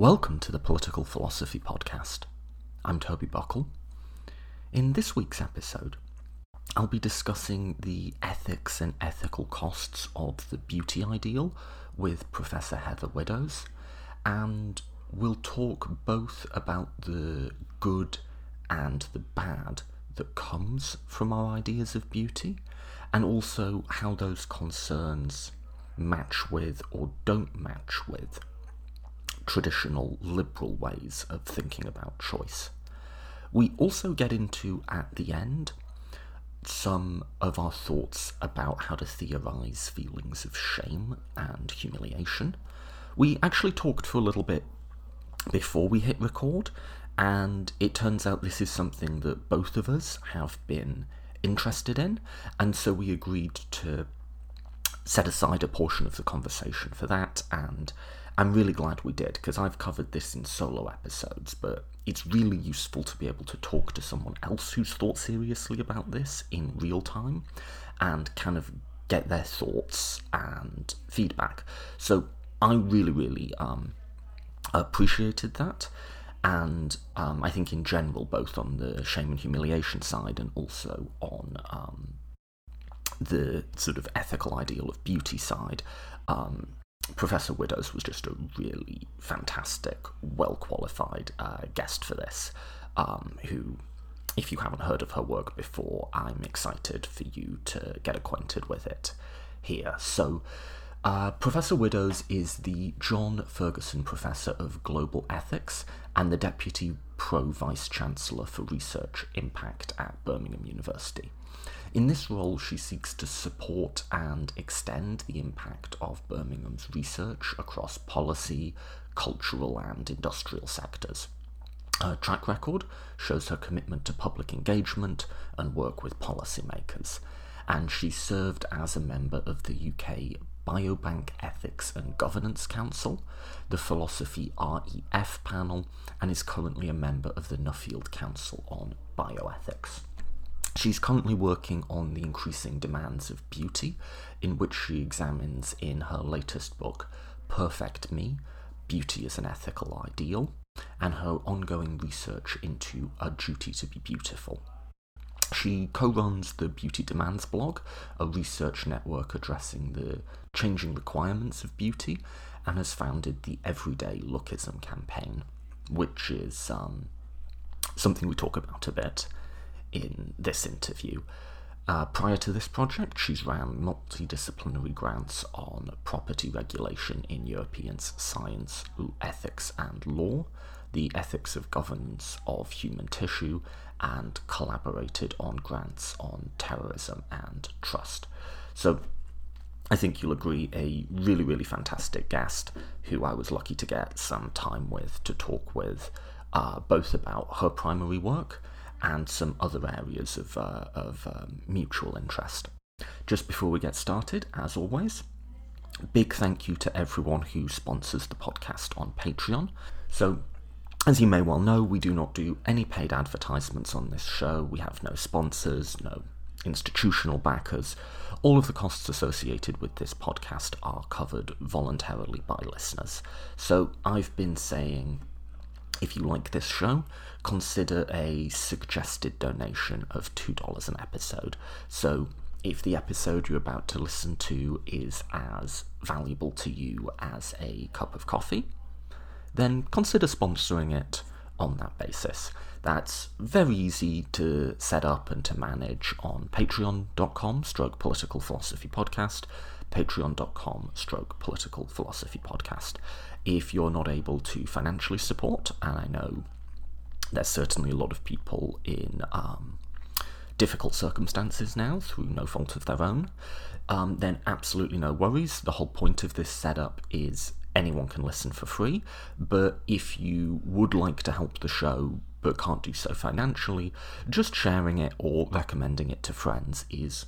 Welcome to the Political Philosophy Podcast. I'm Toby Buckle. In this week's episode, I'll be discussing the ethics and ethical costs of the beauty ideal with Professor Heather Widdows, and we'll talk both about the good and the bad that comes from our ideas of beauty, and also how those concerns match with or don't match with traditional liberal ways of thinking about choice. We also get into, at the end, some of our thoughts about how to theorize feelings of shame and humiliation. We actually talked for a little bit before we hit record, and it turns out this is something that both of us have been interested in, and so we agreed to set aside a portion of the conversation for that, and I'm really glad we did because I've covered this in solo episodes, but it's really useful to be able to talk to someone else who's thought seriously about this in real time and kind of get their thoughts and feedback. So I really, really um, appreciated that. And um, I think in general, both on the shame and humiliation side and also on um, the sort of ethical ideal of beauty side, um, Professor Widdows was just a really fantastic, well qualified uh, guest for this, um, who, if you haven't heard of her work before, I'm excited for you to get acquainted with it here. So, uh, Professor Widdows is the John Ferguson Professor of Global Ethics and the Deputy Pro Vice Chancellor for Research Impact at Birmingham University. In this role, she seeks to support and extend the impact of Birmingham's research across policy, cultural, and industrial sectors. Her track record shows her commitment to public engagement and work with policymakers, and she served as a member of the UK Biobank Ethics and Governance Council, the Philosophy REF panel, and is currently a member of the Nuffield Council on Bioethics. She's currently working on the increasing demands of beauty, in which she examines in her latest book, Perfect Me Beauty as an Ethical Ideal, and her ongoing research into A Duty to Be Beautiful. She co runs the Beauty Demands blog, a research network addressing the changing requirements of beauty, and has founded the Everyday Lookism campaign, which is um, something we talk about a bit in this interview. Uh, prior to this project, she's ran multidisciplinary grants on property regulation in European science, ethics, and law, the ethics of governance of human tissue, and collaborated on grants on terrorism and trust. So, I think you'll agree, a really, really fantastic guest who I was lucky to get some time with to talk with, uh, both about her primary work and some other areas of, uh, of um, mutual interest. Just before we get started, as always, big thank you to everyone who sponsors the podcast on Patreon. So, as you may well know, we do not do any paid advertisements on this show. We have no sponsors, no institutional backers. All of the costs associated with this podcast are covered voluntarily by listeners. So I've been saying if you like this show, consider a suggested donation of $2 an episode. So, if the episode you're about to listen to is as valuable to you as a cup of coffee, then consider sponsoring it on that basis. That's very easy to set up and to manage on patreon.com stroke political philosophy podcast, patreon.com stroke political philosophy podcast if you're not able to financially support, and I know there's certainly a lot of people in um, difficult circumstances now through no fault of their own, um, then absolutely no worries. The whole point of this setup is anyone can listen for free, but if you would like to help the show but can't do so financially, just sharing it or recommending it to friends is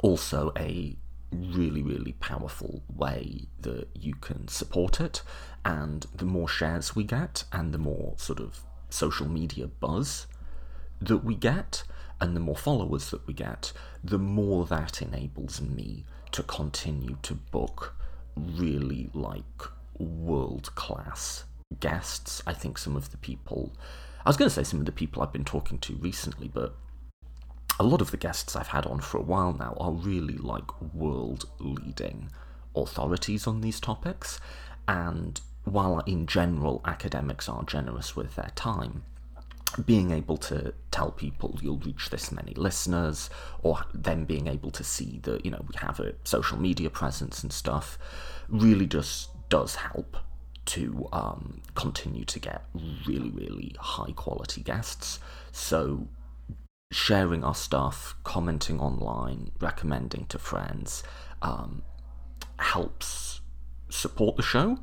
also a really, really powerful way that you can support it. And the more shares we get, and the more sort of social media buzz that we get, and the more followers that we get, the more that enables me to continue to book really like world class guests. I think some of the people, I was going to say some of the people I've been talking to recently, but a lot of the guests I've had on for a while now are really like world leading authorities on these topics. And while in general academics are generous with their time, being able to tell people you'll reach this many listeners, or them being able to see that, you know, we have a social media presence and stuff, really just does help to um, continue to get really, really high quality guests. So, sharing our stuff, commenting online, recommending to friends um, helps support the show,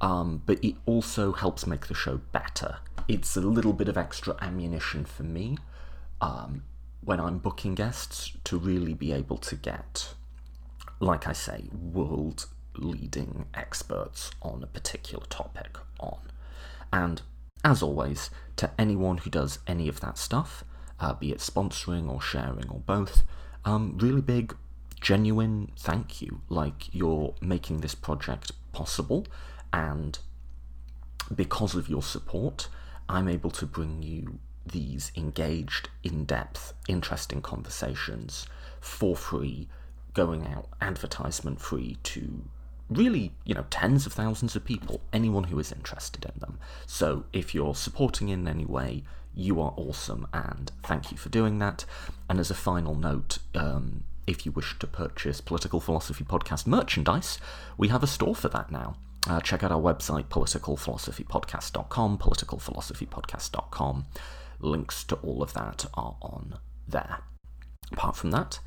um, but it also helps make the show better. It's a little bit of extra ammunition for me um, when I'm booking guests to really be able to get, like I say, world leading experts on a particular topic on. And as always, to anyone who does any of that stuff, uh, be it sponsoring or sharing or both, um, really big, genuine thank you. Like you're making this project possible, and because of your support, I'm able to bring you these engaged, in depth, interesting conversations for free, going out advertisement free to really, you know, tens of thousands of people, anyone who is interested in them. So if you're supporting in any way, you are awesome and thank you for doing that. And as a final note, um, if you wish to purchase Political Philosophy Podcast merchandise, we have a store for that now. Uh, check out our website, politicalphilosophypodcast.com, politicalphilosophypodcast.com. Links to all of that are on there. Apart from that,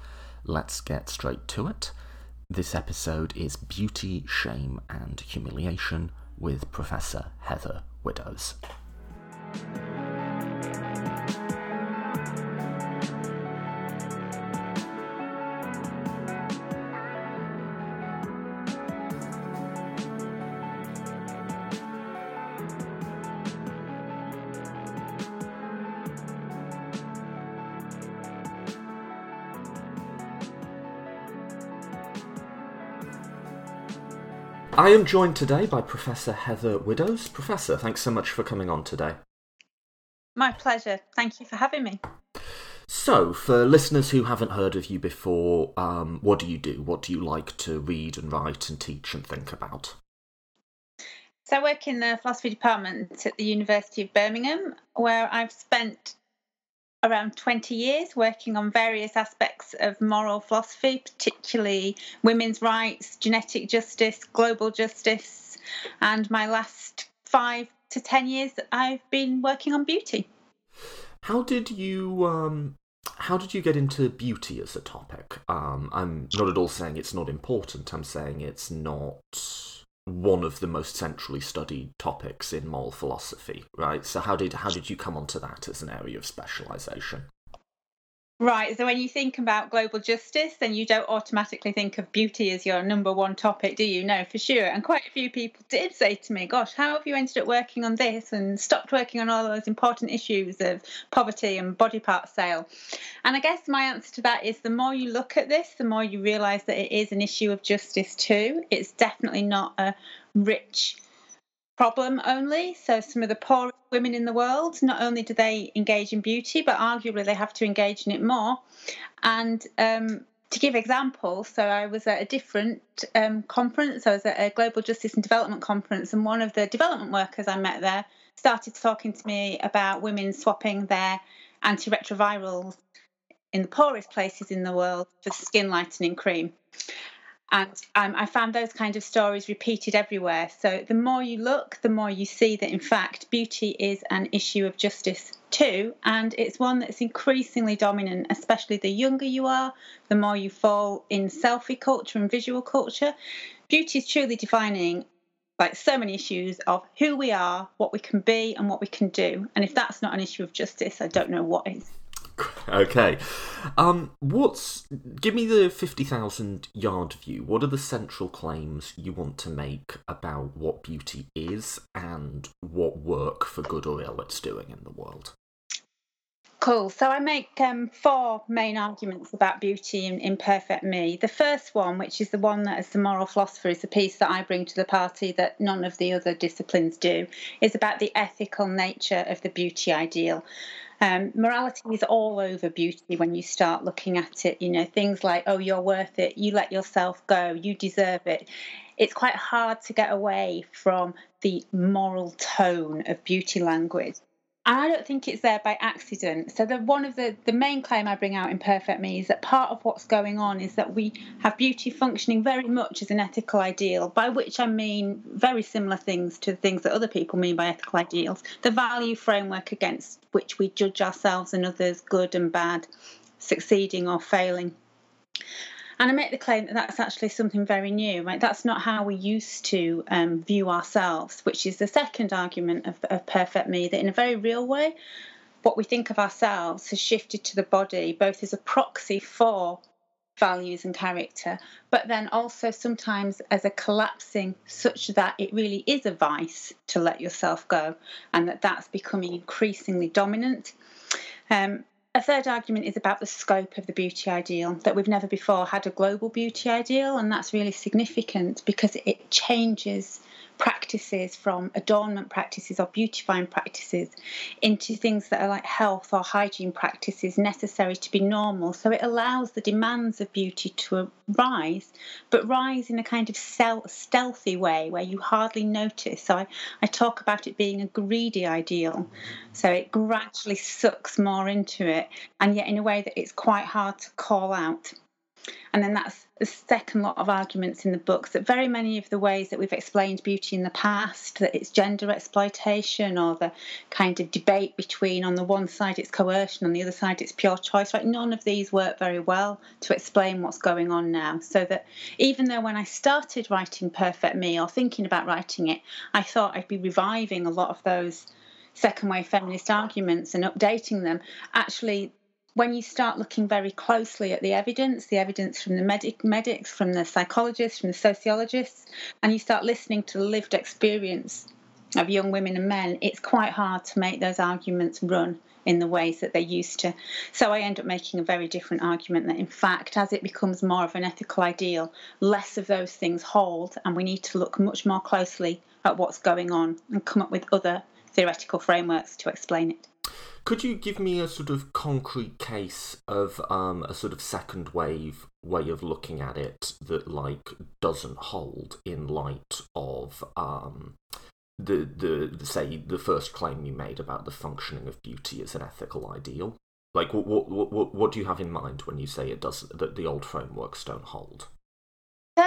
let's get straight to it. This episode is Beauty, Shame and Humiliation with Professor Heather Widdows. I am joined today by Professor Heather Widdows. Professor, thanks so much for coming on today. My pleasure. Thank you for having me. So, for listeners who haven't heard of you before, um, what do you do? What do you like to read and write and teach and think about? So, I work in the philosophy department at the University of Birmingham, where I've spent around 20 years working on various aspects of moral philosophy, particularly women's rights, genetic justice, global justice, and my last five to 10 years I've been working on beauty. How did you um, how did you get into beauty as a topic? Um, I'm not at all saying it's not important. I'm saying it's not one of the most centrally studied topics in moral philosophy, right? So how did how did you come onto that as an area of specialization? Right. So when you think about global justice, then you don't automatically think of beauty as your number one topic, do you? No, for sure. And quite a few people did say to me, Gosh, how have you ended up working on this and stopped working on all those important issues of poverty and body part sale? And I guess my answer to that is the more you look at this, the more you realize that it is an issue of justice too. It's definitely not a rich problem only. So some of the poorest women in the world, not only do they engage in beauty, but arguably they have to engage in it more. And um, to give examples, so I was at a different um, conference. I was at a global justice and development conference, and one of the development workers I met there started talking to me about women swapping their antiretrovirals in the poorest places in the world for skin lightening cream. And um, I found those kind of stories repeated everywhere. So the more you look, the more you see that, in fact, beauty is an issue of justice too. And it's one that's increasingly dominant, especially the younger you are, the more you fall in selfie culture and visual culture. Beauty is truly defining like so many issues of who we are, what we can be, and what we can do. And if that's not an issue of justice, I don't know what is. Okay. Um, what's give me the fifty thousand yard view? What are the central claims you want to make about what beauty is and what work for good or ill it's doing in the world? Cool. So I make um, four main arguments about beauty in, Imperfect Me. The first one, which is the one that, as the moral philosopher, is the piece that I bring to the party that none of the other disciplines do, is about the ethical nature of the beauty ideal. Um, morality is all over beauty when you start looking at it. You know, things like, oh, you're worth it, you let yourself go, you deserve it. It's quite hard to get away from the moral tone of beauty language. I don't think it's there by accident. So the one of the the main claim I bring out in Perfect Me is that part of what's going on is that we have beauty functioning very much as an ethical ideal, by which I mean very similar things to the things that other people mean by ethical ideals. The value framework against which we judge ourselves and others good and bad, succeeding or failing. And I make the claim that that's actually something very new, right? That's not how we used to um, view ourselves, which is the second argument of, of Perfect Me, that in a very real way, what we think of ourselves has shifted to the body, both as a proxy for values and character, but then also sometimes as a collapsing such that it really is a vice to let yourself go, and that that's becoming increasingly dominant. Um, a third argument is about the scope of the beauty ideal, that we've never before had a global beauty ideal, and that's really significant because it changes practices from adornment practices or beautifying practices into things that are like health or hygiene practices necessary to be normal. So it allows the demands of beauty to rise, but rise in a kind of stealthy way where you hardly notice. So I, I talk about it being a greedy ideal. So it gradually sucks more into it, and yet in a way that it's quite hard to call out. And then that's the second lot of arguments in the books that very many of the ways that we've explained beauty in the past, that it's gender exploitation or the kind of debate between on the one side it's coercion, on the other side it's pure choice, right? None of these work very well to explain what's going on now. So that even though when I started writing Perfect Me or thinking about writing it, I thought I'd be reviving a lot of those second wave feminist arguments and updating them, actually when you start looking very closely at the evidence, the evidence from the medic, medics, from the psychologists, from the sociologists, and you start listening to the lived experience of young women and men, it's quite hard to make those arguments run in the ways that they used to. So I end up making a very different argument that, in fact, as it becomes more of an ethical ideal, less of those things hold, and we need to look much more closely at what's going on and come up with other theoretical frameworks to explain it. Could you give me a sort of concrete case of um, a sort of second wave way of looking at it that like doesn't hold in light of um, the the say the first claim you made about the functioning of beauty as an ethical ideal? Like, what what what, what do you have in mind when you say it does that the old frameworks don't hold?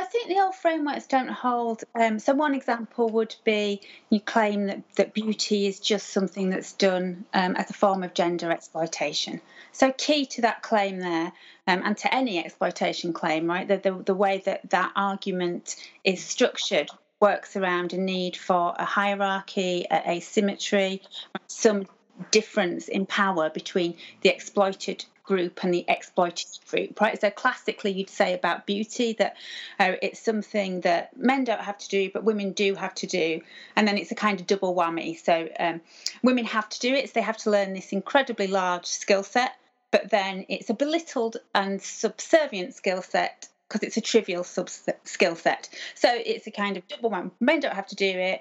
I think the old frameworks don't hold. Um, so one example would be you claim that, that beauty is just something that's done um, as a form of gender exploitation. So key to that claim there, um, and to any exploitation claim, right? The, the way that that argument is structured works around a need for a hierarchy, a asymmetry, some difference in power between the exploited group and the exploited group, right? So classically, you'd say about beauty that uh, it's something that men don't have to do, but women do have to do, and then it's a kind of double whammy. So um, women have to do it; so they have to learn this incredibly large skill set, but then it's a belittled and subservient skill set because it's a trivial sub skill set. So it's a kind of double whammy. Men don't have to do it,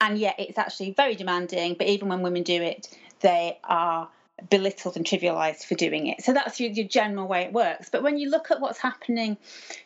and yet it's actually very demanding. But even when women do it, they are belittled and trivialized for doing it. So that's your, your, general way it works. But when you look at what's happening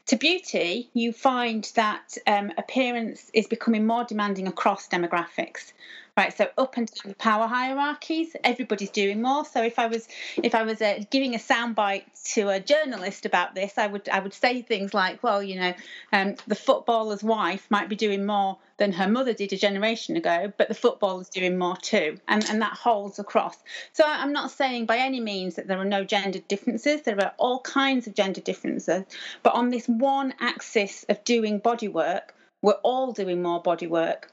to beauty, you find that um, appearance is becoming more demanding across demographics right so up and down the power hierarchies everybody's doing more. So if i was if i was uh, giving a soundbite to a journalist about this i would i would say things like well you know um, the footballer's wife might be doing more than her mother did a generation ago but the footballer's doing more too. And and that holds across. So i'm not saying by any means that there are no gender differences. There are all kinds of gender differences. But on this one axis of doing body work we're all doing more body work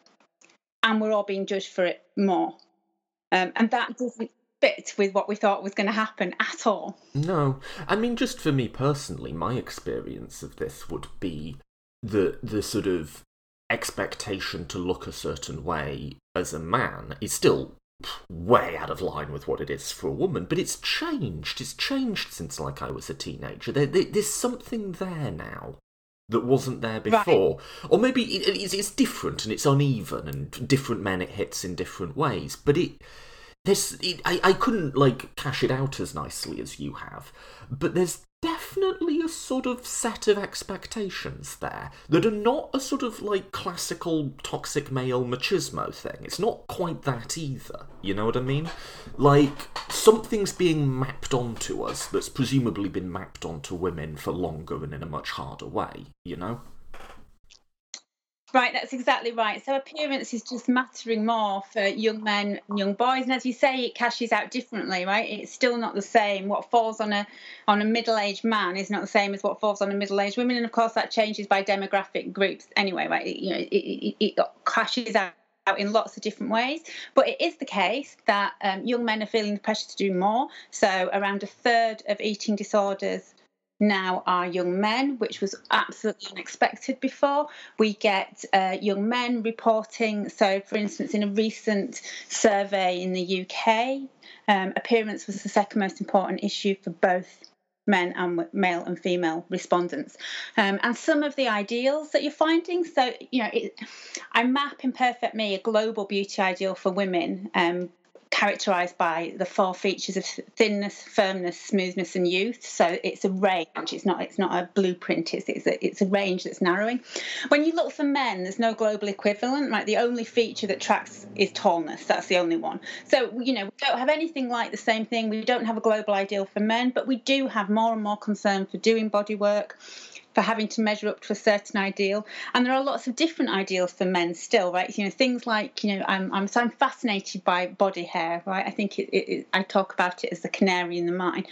and we're all being judged for it more. Um, and that doesn't fit with what we thought was going to happen at all. No, I mean, just for me personally, my experience of this would be the the sort of expectation to look a certain way as a man is still way out of line with what it is for a woman, but it's changed. It's changed since like I was a teenager. There, there, there's something there now that wasn't there before, right. or maybe it, it's, it's different and it's uneven, and different men it hits in different ways. But it, there's, it, I, I couldn't like cash it out as nicely as you have, but there's definitely a sort of set of expectations there that are not a sort of like classical toxic male machismo thing. It's not quite that either. You know what I mean? Like, something's being mapped onto us that's presumably been mapped onto women for longer and in a much harder way, you know? Right, that's exactly right. So appearance is just mattering more for young men and young boys, and as you say, it cashes out differently, right? It's still not the same. What falls on a on a middle-aged man is not the same as what falls on a middle-aged woman, and of course that changes by demographic groups anyway, right? It, you know, it, it, it cashes out in lots of different ways. But it is the case that um, young men are feeling the pressure to do more. So around a third of eating disorders now are young men, which was absolutely unexpected before. We get uh, young men reporting, so for instance, in a recent survey in the UK, um, appearance was the second most important issue for both men and male and female respondents. Um, and some of the ideals that you're finding, so, you know, it, I map in Perfect Me a global beauty ideal for women um, characterized by the four features of thinness, firmness, smoothness, and youth. So it's a range. It's not. It's not a blueprint. It's it's a, it's a range that's narrowing. When you look for men, there's no global equivalent. Right. The only feature that tracks is tallness. That's the only one. So you know we don't have anything like the same thing. We don't have a global ideal for men, but we do have more and more concern for doing body work for having to measure up to a certain ideal. And there are lots of different ideals for men still, right? You know, things like, you know, I'm, I'm so I'm fascinated by body hair, right? I think it, it, I talk about it as the canary in the mine.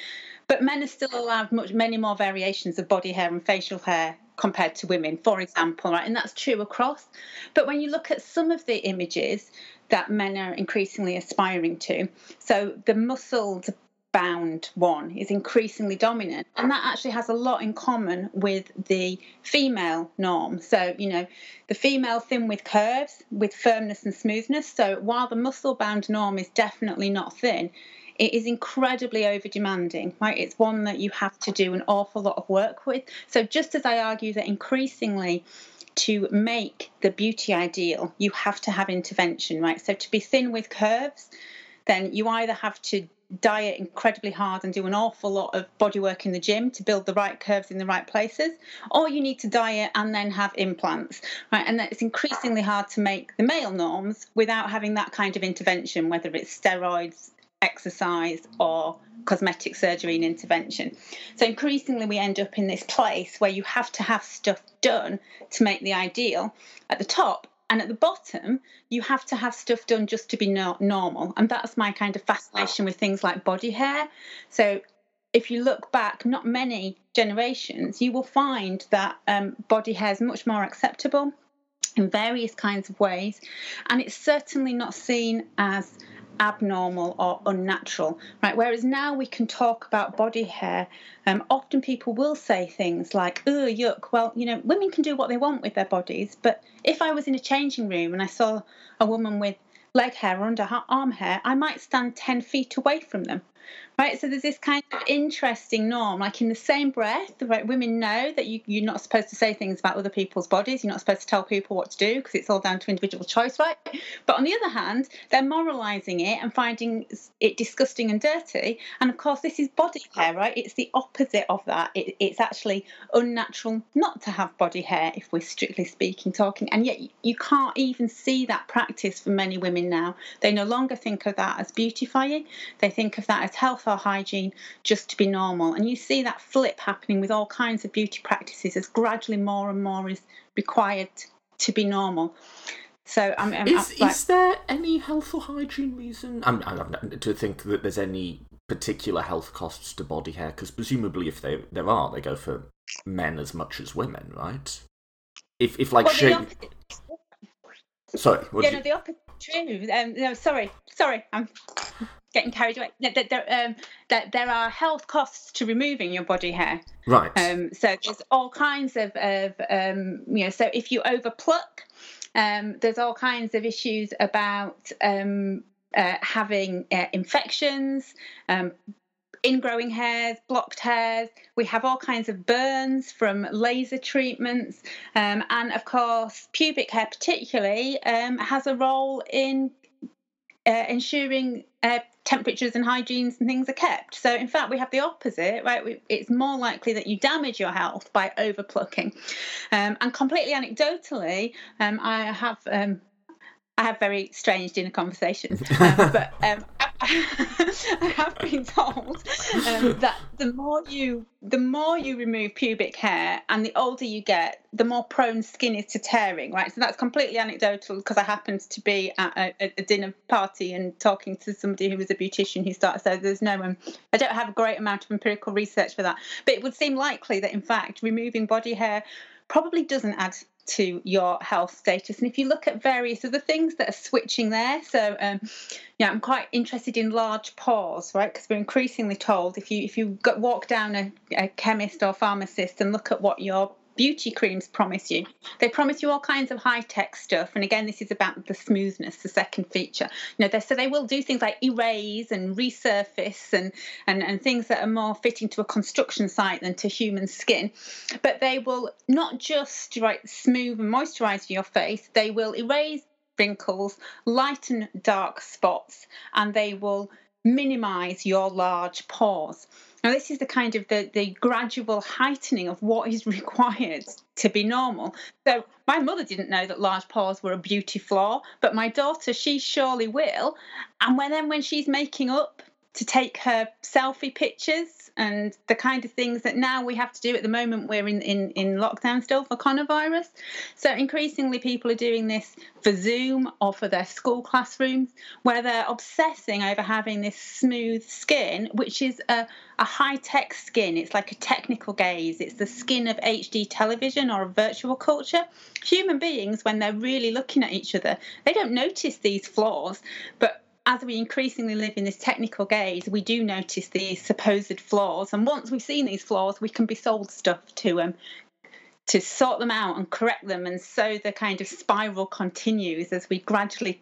But men are still allowed much many more variations of body hair and facial hair compared to women, for example, right? And that's true across. But when you look at some of the images that men are increasingly aspiring to, so the muscled bound one is increasingly dominant. And that actually has a lot in common with the female norm. So, you know, the female thin with curves, with firmness and smoothness. So, while the muscle bound norm is definitely not thin, it is incredibly over demanding, right? It's one that you have to do an awful lot of work with. So, just as I argue that increasingly, to make the beauty ideal, you have to have intervention, right? So, to be thin with curves, then you either have to diet incredibly hard and do an awful lot of body work in the gym to build the right curves in the right places, or you need to diet and then have implants, right? And it's increasingly hard to make the male norms without having that kind of intervention, whether it's steroids, exercise, or cosmetic surgery and intervention. So increasingly, we end up in this place where you have to have stuff done to make the ideal at the top and at the bottom, you have to have stuff done just to be no- normal. And that's my kind of fascination with things like body hair. So if you look back, not many generations, you will find that um, body hair is much more acceptable in various kinds of ways. And it's certainly not seen as abnormal or unnatural, right? Whereas now we can talk about body hair. Um, often people will say things like, "Oh, yuck." Well, you know, women can do what they want with their bodies, but if I was in a changing room and I saw a woman with leg hair or under her arm hair, I might stand ten feet away from them right? So there's this kind of interesting norm, like in the same breath, right? Women know that you, you're not supposed to say things about other people's bodies. You're not supposed to tell people what to do because it's all down to individual choice, right? But on the other hand, they're moralizing it and finding it disgusting and dirty. And of course, this is body hair, right? It's the opposite of that. It, it's actually unnatural not to have body hair if we're strictly speaking, talking. And yet you can't even see that practice for many women now. They no longer think of that as beautifying. They think of that as health or hygiene just to be normal. And you see that flip happening with all kinds of beauty practices as gradually more and more is required to be normal. So I'm, I'm is, like, is there any health or hygiene reason? I'm, I'm, to think that there's any particular health costs to body hair because presumably if they there are they go for men as much as women, right? If if like well, shape. Sorry. Yeah, no, the opposite true. Um, no, sorry, sorry, I'm getting carried away. That there, um, there, there are health costs to removing your body hair. Right. Um, so there's all kinds of, of um, you know, so if you overpluck, um, there's all kinds of issues about um, uh, having uh, infections, um, ingrowing hairs, blocked hairs. We have all kinds of burns from laser treatments. Um, and of course, pubic hair, particularly, um, has a role in uh, ensuring uh, temperatures and hygienes and things are kept. So, in fact, we have the opposite, right? We, it's more likely that you damage your health by overplucking. Um, and completely anecdotally, um, I have um, I have very strange dinner conversations, um, but um, I have been told um, that the more you the more you remove pubic hair and the older you get, the more prone skin is to tearing. Right, so that's completely anecdotal because I happened to be at a, a, dinner party and talking to somebody who was a beautician who started. So there's no um, I don't have a great amount of empirical research for that, but it would seem likely that in fact removing body hair probably doesn't add to your health status. And if you look at various other things that are switching there, so um, yeah, I'm quite interested in large pores, right? Because we're increasingly told if you if you walk down a, a chemist or pharmacist and look at what your beauty creams promise you. They promise you all kinds of high tech stuff. And again, this is about the smoothness, the second feature. You know, so they will do things like erase and resurface and, and, and things that are more fitting to a construction site than to human skin. But they will not just right smooth and moisturize your face, they will erase wrinkles, lighten dark spots, and they will minimize your large pores. Now, this is the kind of the, the gradual heightening of what is required to be normal. So, my mother didn't know that large pores were a beauty flaw, but my daughter, she surely will. And when then when she's making up to take her selfie pictures and the kind of things that now we have to do at the moment we're in, in, in lockdown still for coronavirus. So increasingly people are doing this for Zoom or for their school classrooms where they're obsessing over having this smooth skin, which is a, a high-tech skin. It's like a technical gaze. It's the skin of HD television or a virtual culture. Human beings, when they're really looking at each other, they don't notice these flaws, but as we increasingly live in this technical gaze, we do notice these supposed flaws. And once we've seen these flaws, we can be sold stuff to them to sort them out and correct them. And so the kind of spiral continues as we gradually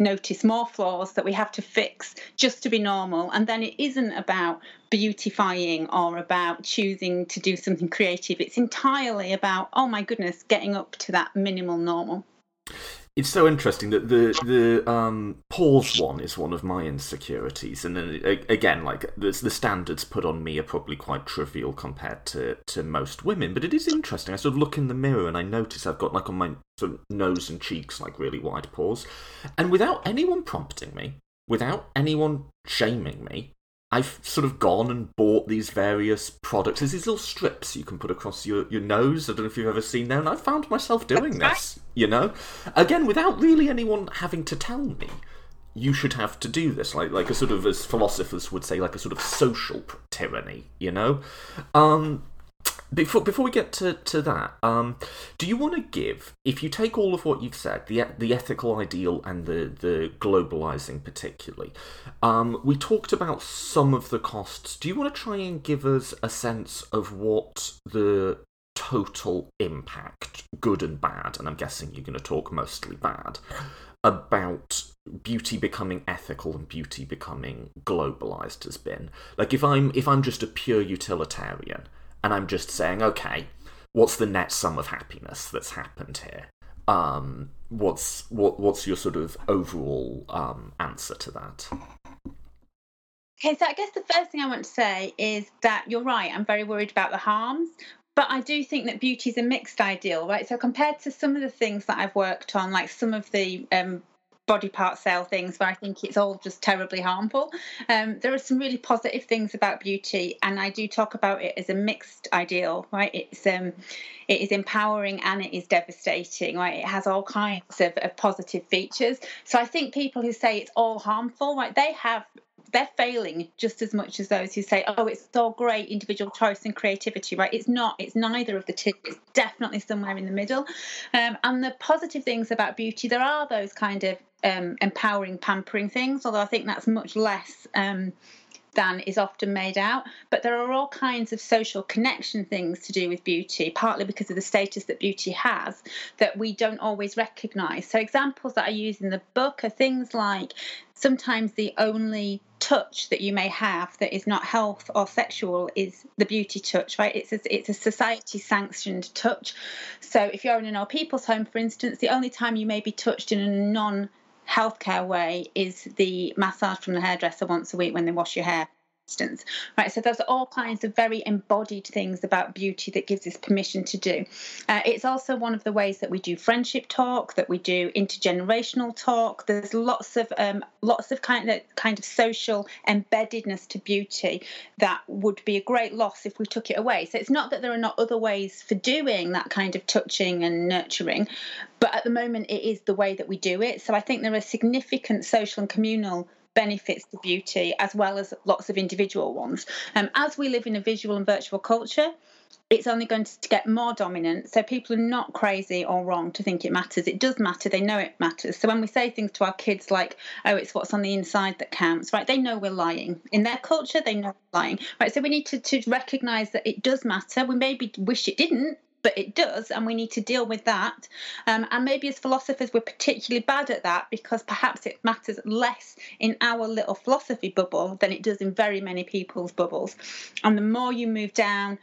notice more flaws that we have to fix just to be normal. And then it isn't about beautifying or about choosing to do something creative. It's entirely about, oh my goodness, getting up to that minimal normal it's so interesting that the the um, pores one is one of my insecurities, and then again, like the, the standards put on me are probably quite trivial compared to to most women. But it is interesting. I sort of look in the mirror and I notice I've got like on my sort of nose and cheeks like really wide pores, and without anyone prompting me, without anyone shaming me, I've sort of gone and bought these various products. There's these little strips you can put across your, your nose. I don't know if you've ever seen them. And I found myself doing this, you know? Again, without really anyone having to tell me you should have to do this, like like a sort of, as philosophers would say, like a sort of social tyranny, you know? Um, before before we get to, to that, um, do you want to give, if you take all of what you've said, the the ethical ideal and the the globalizing particularly, um, we talked about some of the costs. Do you want to try and give us a sense of what the total impact, good and bad, and I'm guessing you're going to talk mostly bad, about beauty becoming ethical and beauty becoming globalized has been? Like if I'm if I'm just a pure utilitarian and I'm just saying, okay, what's the net sum of happiness that's happened here? Um, what's what what's your sort of overall um, answer to that? Okay, so I guess the first thing I want to say is that you're right. I'm very worried about the harms, but I do think that beauty is a mixed ideal, right? So compared to some of the things that I've worked on, like some of the um, body part sale things where I think it's all just terribly harmful. Um, there are some really positive things about beauty, and I do talk about it as a mixed ideal, right? It's um, it is empowering and it is devastating, right? It has all kinds of, of positive features. So I think people who say it's all harmful, right, they have they're failing just as much as those who say, oh, it's all great individual choice and creativity, right? It's not. It's neither of the two. It's definitely somewhere in the middle. Um, and the positive things about beauty, there are those kind of um, empowering, pampering things, although I think that's much less. Um, than is often made out. But there are all kinds of social connection things to do with beauty, partly because of the status that beauty has, that we don't always recognize. So, examples that I use in the book are things like sometimes the only touch that you may have that is not health or sexual is the beauty touch right it's a, it's a society sanctioned touch so if you're in an old people's home for instance the only time you may be touched in a non healthcare way is the massage from the hairdresser once a week when they wash your hair instance right so there's all kinds of very embodied things about beauty that gives us permission to do. Uh, it's also one of the ways that we do friendship talk that we do intergenerational talk. There's lots of um, lots of kind of kind of social embeddedness to beauty that would be a great loss if we took it away. So it's not that there are not other ways for doing that kind of touching and nurturing but at the moment it is the way that we do it. So i think there are significant social and communal benefits to beauty as well as lots of individual ones. Um, as we live in a visual and virtual culture, it's only going to get more dominant. So people are not crazy or wrong to think it matters. It does matter. They know it matters. So when we say things to our kids like, "Oh, it's what's on the inside that counts," right? They know we're lying. In their culture, they know we're lying, right? So we need to to recognise that it does matter. We maybe wish it didn't, but it does, and we need to deal with that. Um, and maybe as philosophers, we're particularly bad at that because perhaps it matters less in our little philosophy bubble than it does in very many people's bubbles. And the more you move down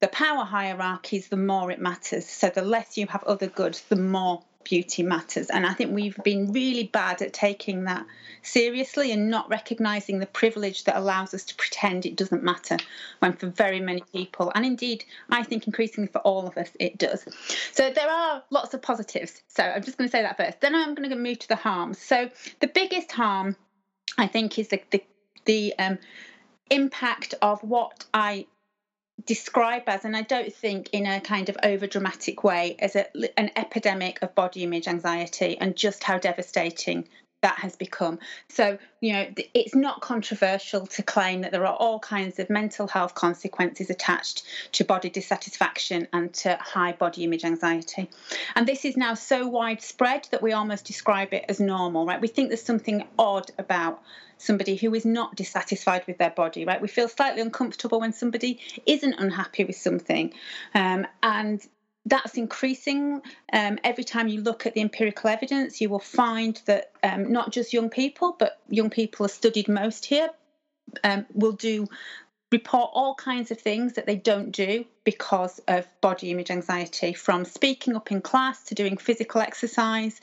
the power hierarchies, the more it matters. So the less you have other goods, the more beauty matters. And I think we've been really bad at taking that seriously and not recognizing the privilege that allows us to pretend it doesn't matter when for very many people, and indeed, I think increasingly for all of us, it does. So there are lots of positives. So I'm just going to say that first. Then I'm going to move to the harms. So the biggest harm, I think, is the, the, the um, impact of what I describe as, and I don't think in a kind of over dramatic way, as a, an epidemic of body image anxiety and just how devastating that has become. So, you know, it's not controversial to claim that there are all kinds of mental health consequences attached to body dissatisfaction and to high body image anxiety. And this is now so widespread that we almost describe it as normal, right? We think there's something odd about somebody who is not dissatisfied with their body, right? We feel slightly uncomfortable when somebody isn't unhappy with something. Um, and that's increasing. Um, every time you look at the empirical evidence, you will find that um, not just young people, but young people are studied most here, um, will do report all kinds of things that they don't do because of body image anxiety, from speaking up in class to doing physical exercise.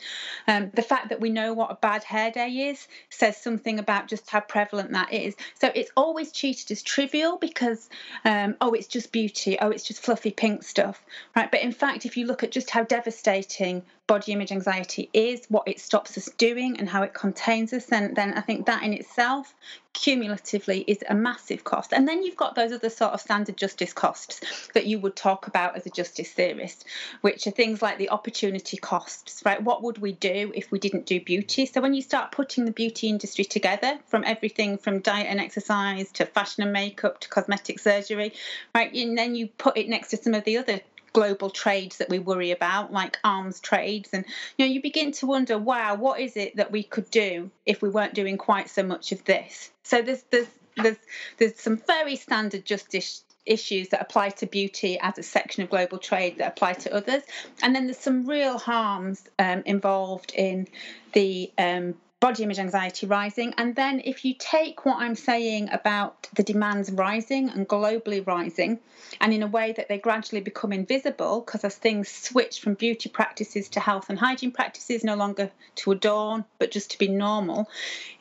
Um, the fact that we know what a bad hair day is says something about just how prevalent that is. So it's always treated as trivial because, um, oh, it's just beauty, oh, it's just fluffy pink stuff, right? But in fact, if you look at just how devastating body image anxiety is, what it stops us doing, and how it contains us, then, then I think that in itself cumulatively is a massive cost. And then you've got those other sort of standard justice costs that you would talk about as a justice theorist, which are things like the opportunity costs, right? What would we do if we didn't do beauty? So when you start putting the beauty industry together, from everything from diet and exercise to fashion and makeup to cosmetic surgery, right? And then you put it next to some of the other global trades that we worry about, like arms trades. And you know, you begin to wonder, wow, what is it that we could do if we weren't doing quite so much of this? So there's there's there's there's some very standard justice issues that apply to beauty as a section of global trade that apply to others. And then there's some real harms um, involved in the um, body image anxiety rising. And then, if you take what I'm saying about the demands rising and globally rising, and in a way that they gradually become invisible, because as things switch from beauty practices to health and hygiene practices, no longer to adorn, but just to be normal,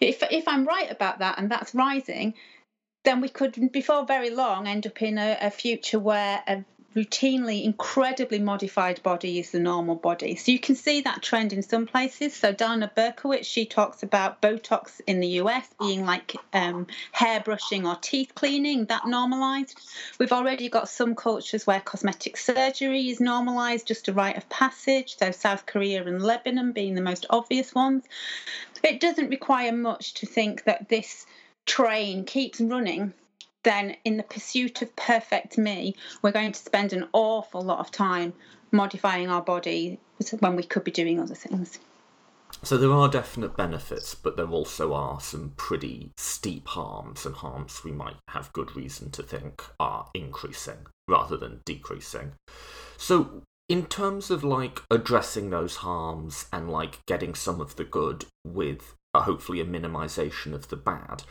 if, if I'm right about that and that's rising, then we could, before very long, end up in a, a future where a routinely incredibly modified body is the normal body. So you can see that trend in some places. So Dana Berkowitz, she talks about Botox in the US being like um, hair brushing or teeth cleaning, that normalized. We've already got some cultures where cosmetic surgery is normalized, just a rite of passage. So South Korea and Lebanon being the most obvious ones. It doesn't require much to think that this train keeps running then in the pursuit of perfect me, we're going to spend an awful lot of time modifying our body when we could be doing other things. So there are definite benefits, but there also are some pretty steep harms, and harms we might have good reason to think are increasing rather than decreasing. So in terms of like addressing those harms and like getting some of the good with uh, hopefully a minimization of the bad,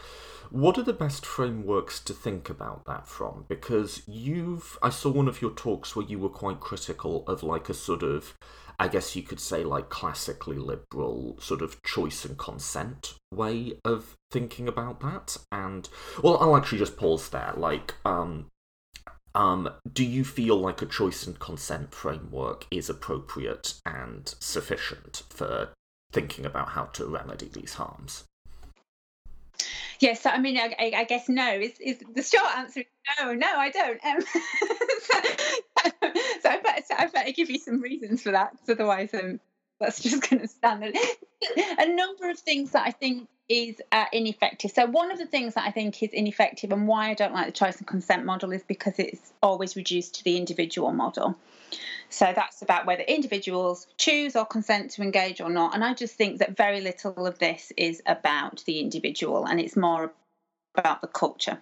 what are the best frameworks to think about that from? Because you've, I saw one of your talks where you were quite critical of like a sort of, I guess you could say like classically liberal sort of choice and consent way of thinking about that. And well, I'll actually just pause there. Like, um, um, do you feel like a choice and consent framework is appropriate and sufficient for thinking about how to remedy these harms? Yes, I mean, I, I, guess no is, is the short answer. Is no, no, I don't. Um, so, so, I better, so I better give you some reasons for that, otherwise, um, that's just going to stand. A number of things that I think is uh, ineffective. So one of the things that I think is ineffective, and why I don't like the choice and consent model, is because it's always reduced to the individual model. So that's about whether individuals choose or consent to engage or not. And I just think that very little of this is about the individual and it's more about the culture.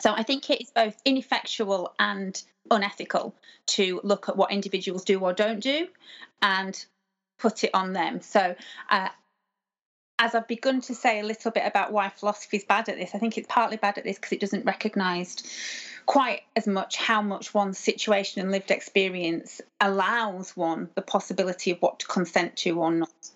So I think it is both ineffectual and unethical to look at what individuals do or don't do and put it on them. So uh, as I've begun to say a little bit about why philosophy is bad at this, I think it's partly bad at this because it doesn't recognise quite as much how much one's situation and lived experience allows one the possibility of what to consent to or not.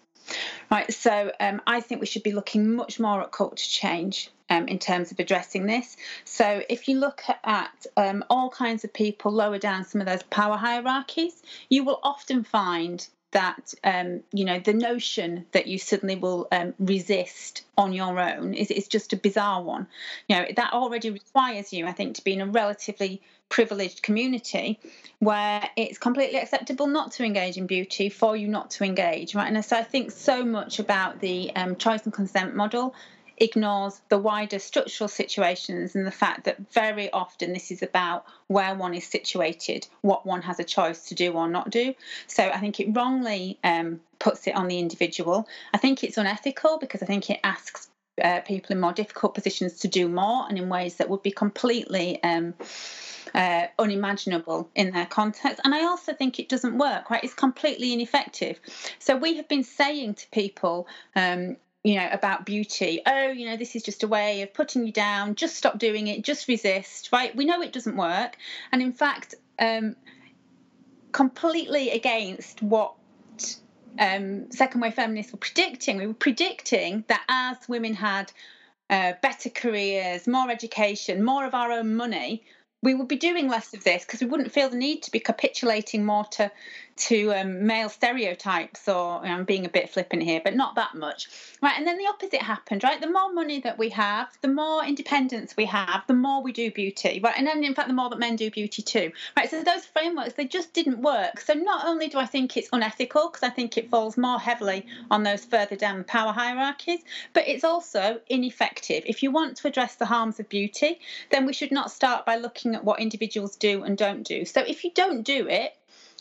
Right, so um, I think we should be looking much more at culture change um, in terms of addressing this. So, if you look at um, all kinds of people lower down some of those power hierarchies, you will often find that um, you know the notion that you suddenly will um, resist on your own is, is just a bizarre one. You know that already requires you, I think, to be in a relatively privileged community where it's completely acceptable not to engage in beauty for you not to engage, right? And so I think so much about the um, choice and consent model ignores the wider structural situations and the fact that very often this is about where one is situated, what one has a choice to do or not do. So I think it wrongly um, puts it on the individual. I think it's unethical because I think it asks uh, people in more difficult positions to do more and in ways that would be completely. Um, uh, unimaginable in their context. And I also think it doesn't work, right? It's completely ineffective. So we have been saying to people, um, you know about beauty. Oh you know this is just a way of putting you down. Just stop doing it. Just resist right? We know it doesn't work. And in fact um, completely against what um, second wave feminists were predicting. We were predicting that as women had uh, better careers more education more of our own money we would be doing less of this because we wouldn't feel the need to be capitulating more to to um, male stereotypes or I'm being a bit flippant here, but not that much. Right. And then the opposite happened, right? The more money that we have, the more independence we have, the more we do beauty. Right. And then in fact the more that men do beauty too. Right. So those frameworks, they just didn't work. So not only do I think it's unethical, because I think it falls more heavily on those further down the power hierarchies, but it's also ineffective. If you want to address the harms of beauty, then we should not start by looking at what individuals do and don't do. So if you don't do it,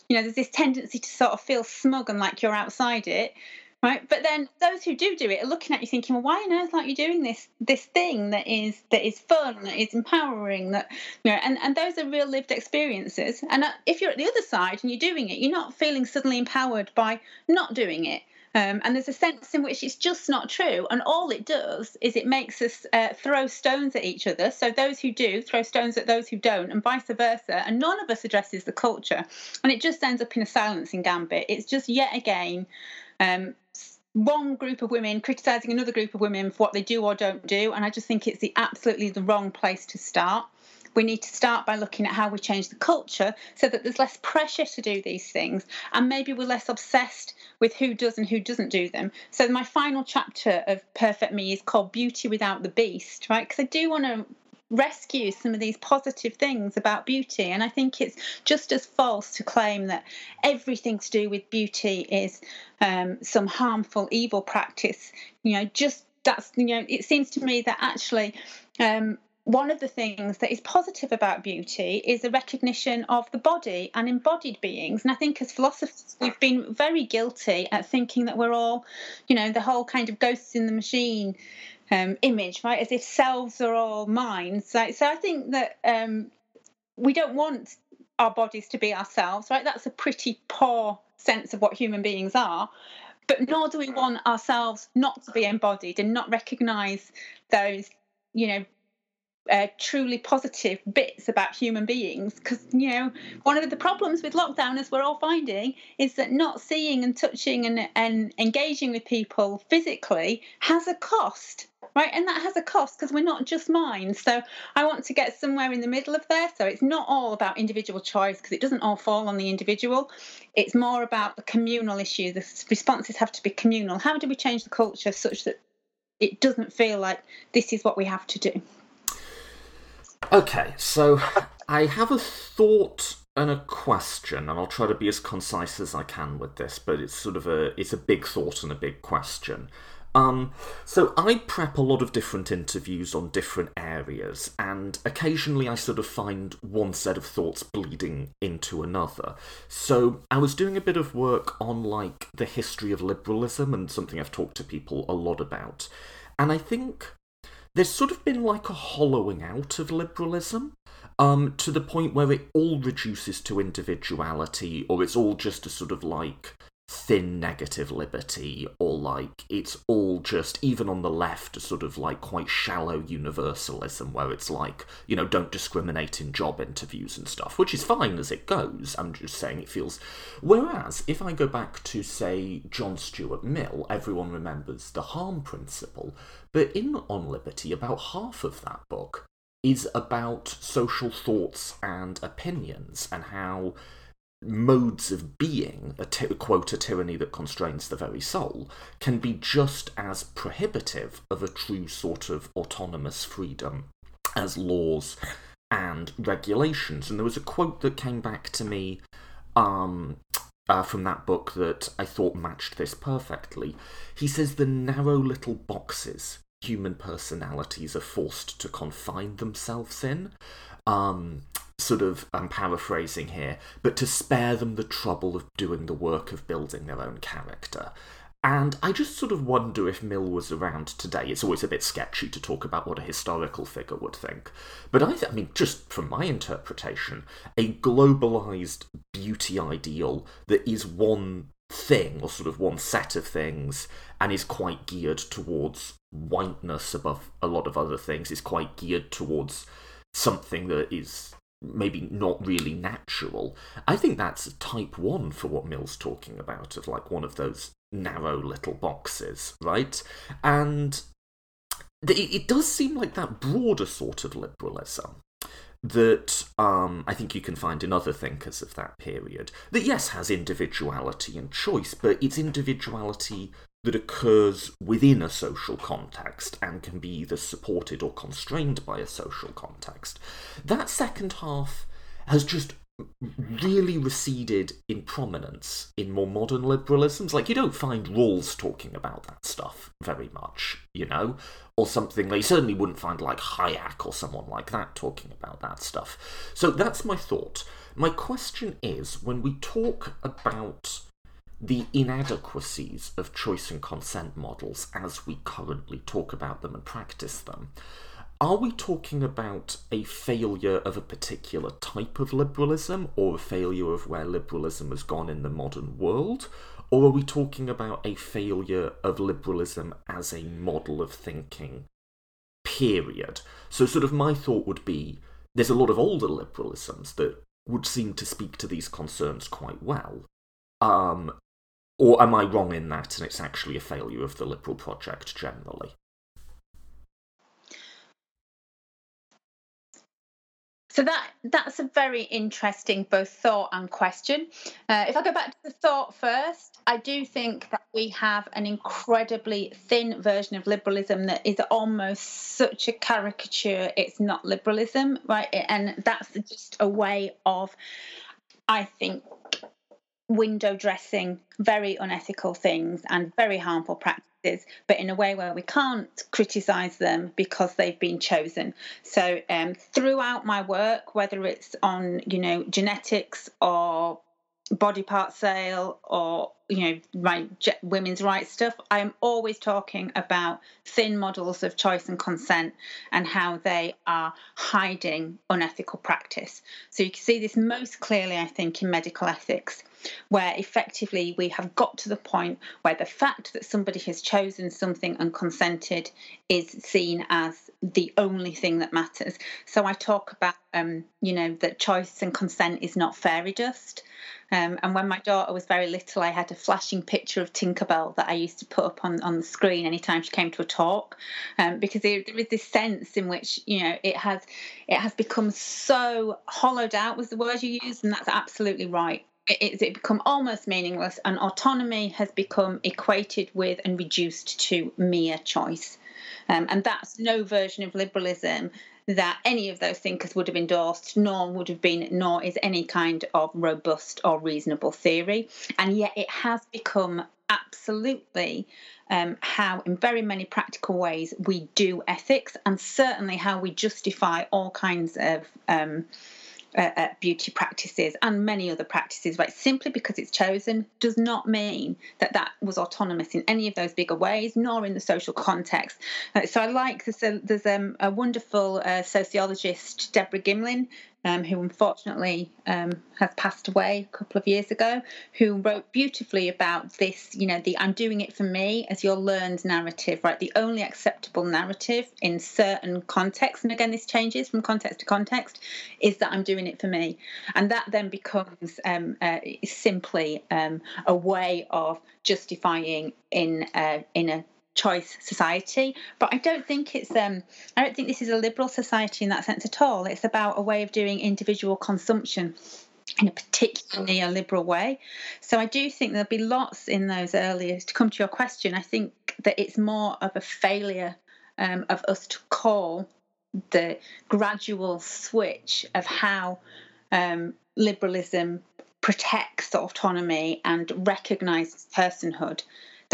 you know, there's this tendency to sort of feel smug and like you're outside it, right? But then those who do do it are looking at you thinking, well, why on earth aren't you doing this this thing that is that is fun, that is empowering, that you know, and and those are real lived experiences. And uh, if you're at the other side and you're doing it, you're not feeling suddenly empowered by not doing it. Um, and there's a sense in which it's just not true. And all it does is it makes us uh, throw stones at each other. So those who do throw stones at those who don't, and vice versa. And none of us addresses the culture. And it just ends up in a silencing gambit. It's just yet again um, one group of women criticizing another group of women for what they do or don't do. And I just think it's the absolutely the wrong place to start we need to start by looking at how we change the culture so that there's less pressure to do these things and maybe we're less obsessed with who does and who doesn't do them. So my final chapter of Perfect Me is called Beauty Without the Beast, right? Because I do want to rescue some of these positive things about beauty. And I think it's just as false to claim that everything to do with beauty is um, some harmful, evil practice. You know, just that's, you know, it seems to me that actually um, one of the things that is positive about beauty is the recognition of the body and embodied beings. And I think as philosophers, we've been very guilty at thinking that we're all, you know, the whole kind of ghosts in the machine um, image, right? As if selves are all minds. So, so I think that um, we don't want our bodies to be ourselves, right? That's a pretty poor sense of what human beings are. But nor do we want ourselves not to be embodied and not recognize those, you know, uh, truly positive bits about human beings because you know one of the problems with lockdown as we're all finding is that not seeing and touching and, and engaging with people physically has a cost right? And that has a cost because we're not just minds. So i want to get somewhere in the middle of there. So it's not all about individual choice because it doesn't all fall on the individual. It's more about the communal issue. The responses have to be communal. How do we change the culture such that it doesn't feel like this is what we have to do Okay, so I have a thought and a question, and I'll try to be as concise as I can with this, but it's sort of a it's a big thought and a big question. Um, so I prep a lot of different interviews on different areas, and occasionally I sort of find one set of thoughts bleeding into another. So I was doing a bit of work on like the history of liberalism and something I've talked to people a lot about. And I think there's sort of been like a hollowing out of liberalism um, to the point where it all reduces to individuality, or it's all just a sort of like thin negative liberty, or like it's all just, even on the left, sort of like quite shallow universalism where it's like, you know, don't discriminate in job interviews and stuff, which is fine as it goes. I'm just saying it feels. Whereas, if I go back to, say, John Stuart Mill, everyone remembers the harm principle, but in On Liberty, about half of that book is about social thoughts and opinions and how modes of being, a quote, a tyranny that constrains the very soul, can be just as prohibitive of a true sort of autonomous freedom as laws and regulations. And there was a quote that came back to me um, uh, from that book that I thought matched this perfectly. He says the narrow little boxes human personalities are forced to confine themselves in um, sort of, I'm paraphrasing here, but to spare them the trouble of doing the work of building their own character. And I just sort of wonder if Mill was around today. It's always a bit sketchy to talk about what a historical figure would think. But I, th- I mean, just from my interpretation, a globalized beauty ideal that is one thing, or sort of one set of things, and is quite geared towards whiteness above a lot of other things, is quite geared towards something that is maybe not really natural. I think that's type one for what Mill's talking about, of like one of those narrow little boxes, right? And it, does seem like that broader sort of liberalism that um, I think you can find in other thinkers of that period that, yes, has individuality and choice, but it's individuality that occurs within a social context and can be either supported or constrained by a social context. That second half has just really receded in prominence in more modern liberalisms. Like, you don't find Rawls talking about that stuff very much, you know, or something. They certainly wouldn't find, like, Hayek or someone like that talking about that stuff. So that's my thought. My question is when we talk about the inadequacies of choice and consent models as we currently talk about them and practice them. Are we talking about a failure of a particular type of liberalism or a failure of where liberalism has gone in the modern world? Or are we talking about a failure of liberalism as a model of thinking? Period. So, sort of, my thought would be there's a lot of older liberalisms that would seem to speak to these concerns quite well. Um, or am I wrong in that and it's actually a failure of the liberal project generally? So that that's a very interesting both thought and question. Uh, if I go back to the thought first, I do think that we have an incredibly thin version of liberalism that is almost such a caricature. It's not liberalism, right? And that's just a way of, I think, window dressing, very unethical things and very harmful practices, but in a way where we can't criticise them because they've been chosen. So um, throughout my work, whether it's on you know genetics or body part sale or you know my women's rights stuff i'm always talking about thin models of choice and consent and how they are hiding unethical practice so you can see this most clearly i think in medical ethics where effectively we have got to the point where the fact that somebody has chosen something and consented is seen as the only thing that matters. So I talk about, um, you know, that choice and consent is not fairy dust. Um, and when my daughter was very little, I had a flashing picture of Tinkerbell that I used to put up on, on the screen anytime she came to a talk, um, because there, there is this sense in which you know it has it has become so hollowed out was the word you used, and that's absolutely right it's it become almost meaningless and autonomy has become equated with and reduced to mere choice um, and that's no version of liberalism that any of those thinkers would have endorsed, nor would have been, nor is any kind of robust or reasonable theory. And yet it has become absolutely um, how, in very many practical ways, we do ethics and certainly how we justify all kinds of. Um, uh, uh, beauty practices and many other practices, right? Simply because it's chosen does not mean that that was autonomous in any of those bigger ways, nor in the social context. Uh, so I like there's a, there's um, a wonderful uh, sociologist, Deborah Gimlin, um, who unfortunately um, has passed away a couple of years ago, who wrote beautifully about this, you know, the I'm doing it for me as your learned narrative, right? The only acceptable narrative in certain contexts, and again, this changes from context to context, is that I'm doing it for me. And that then becomes um, uh, simply um, a way of justifying in, uh, in a choice society but i don't think it's um i don't think this is a liberal society in that sense at all. It's about a way of doing individual consumption in a particularly a liberal way. So i do think there'll be lots in those earlier to come to your question i think that it's more of a failure um, of us to call the gradual switch of how um, liberalism protects autonomy and recognizes personhood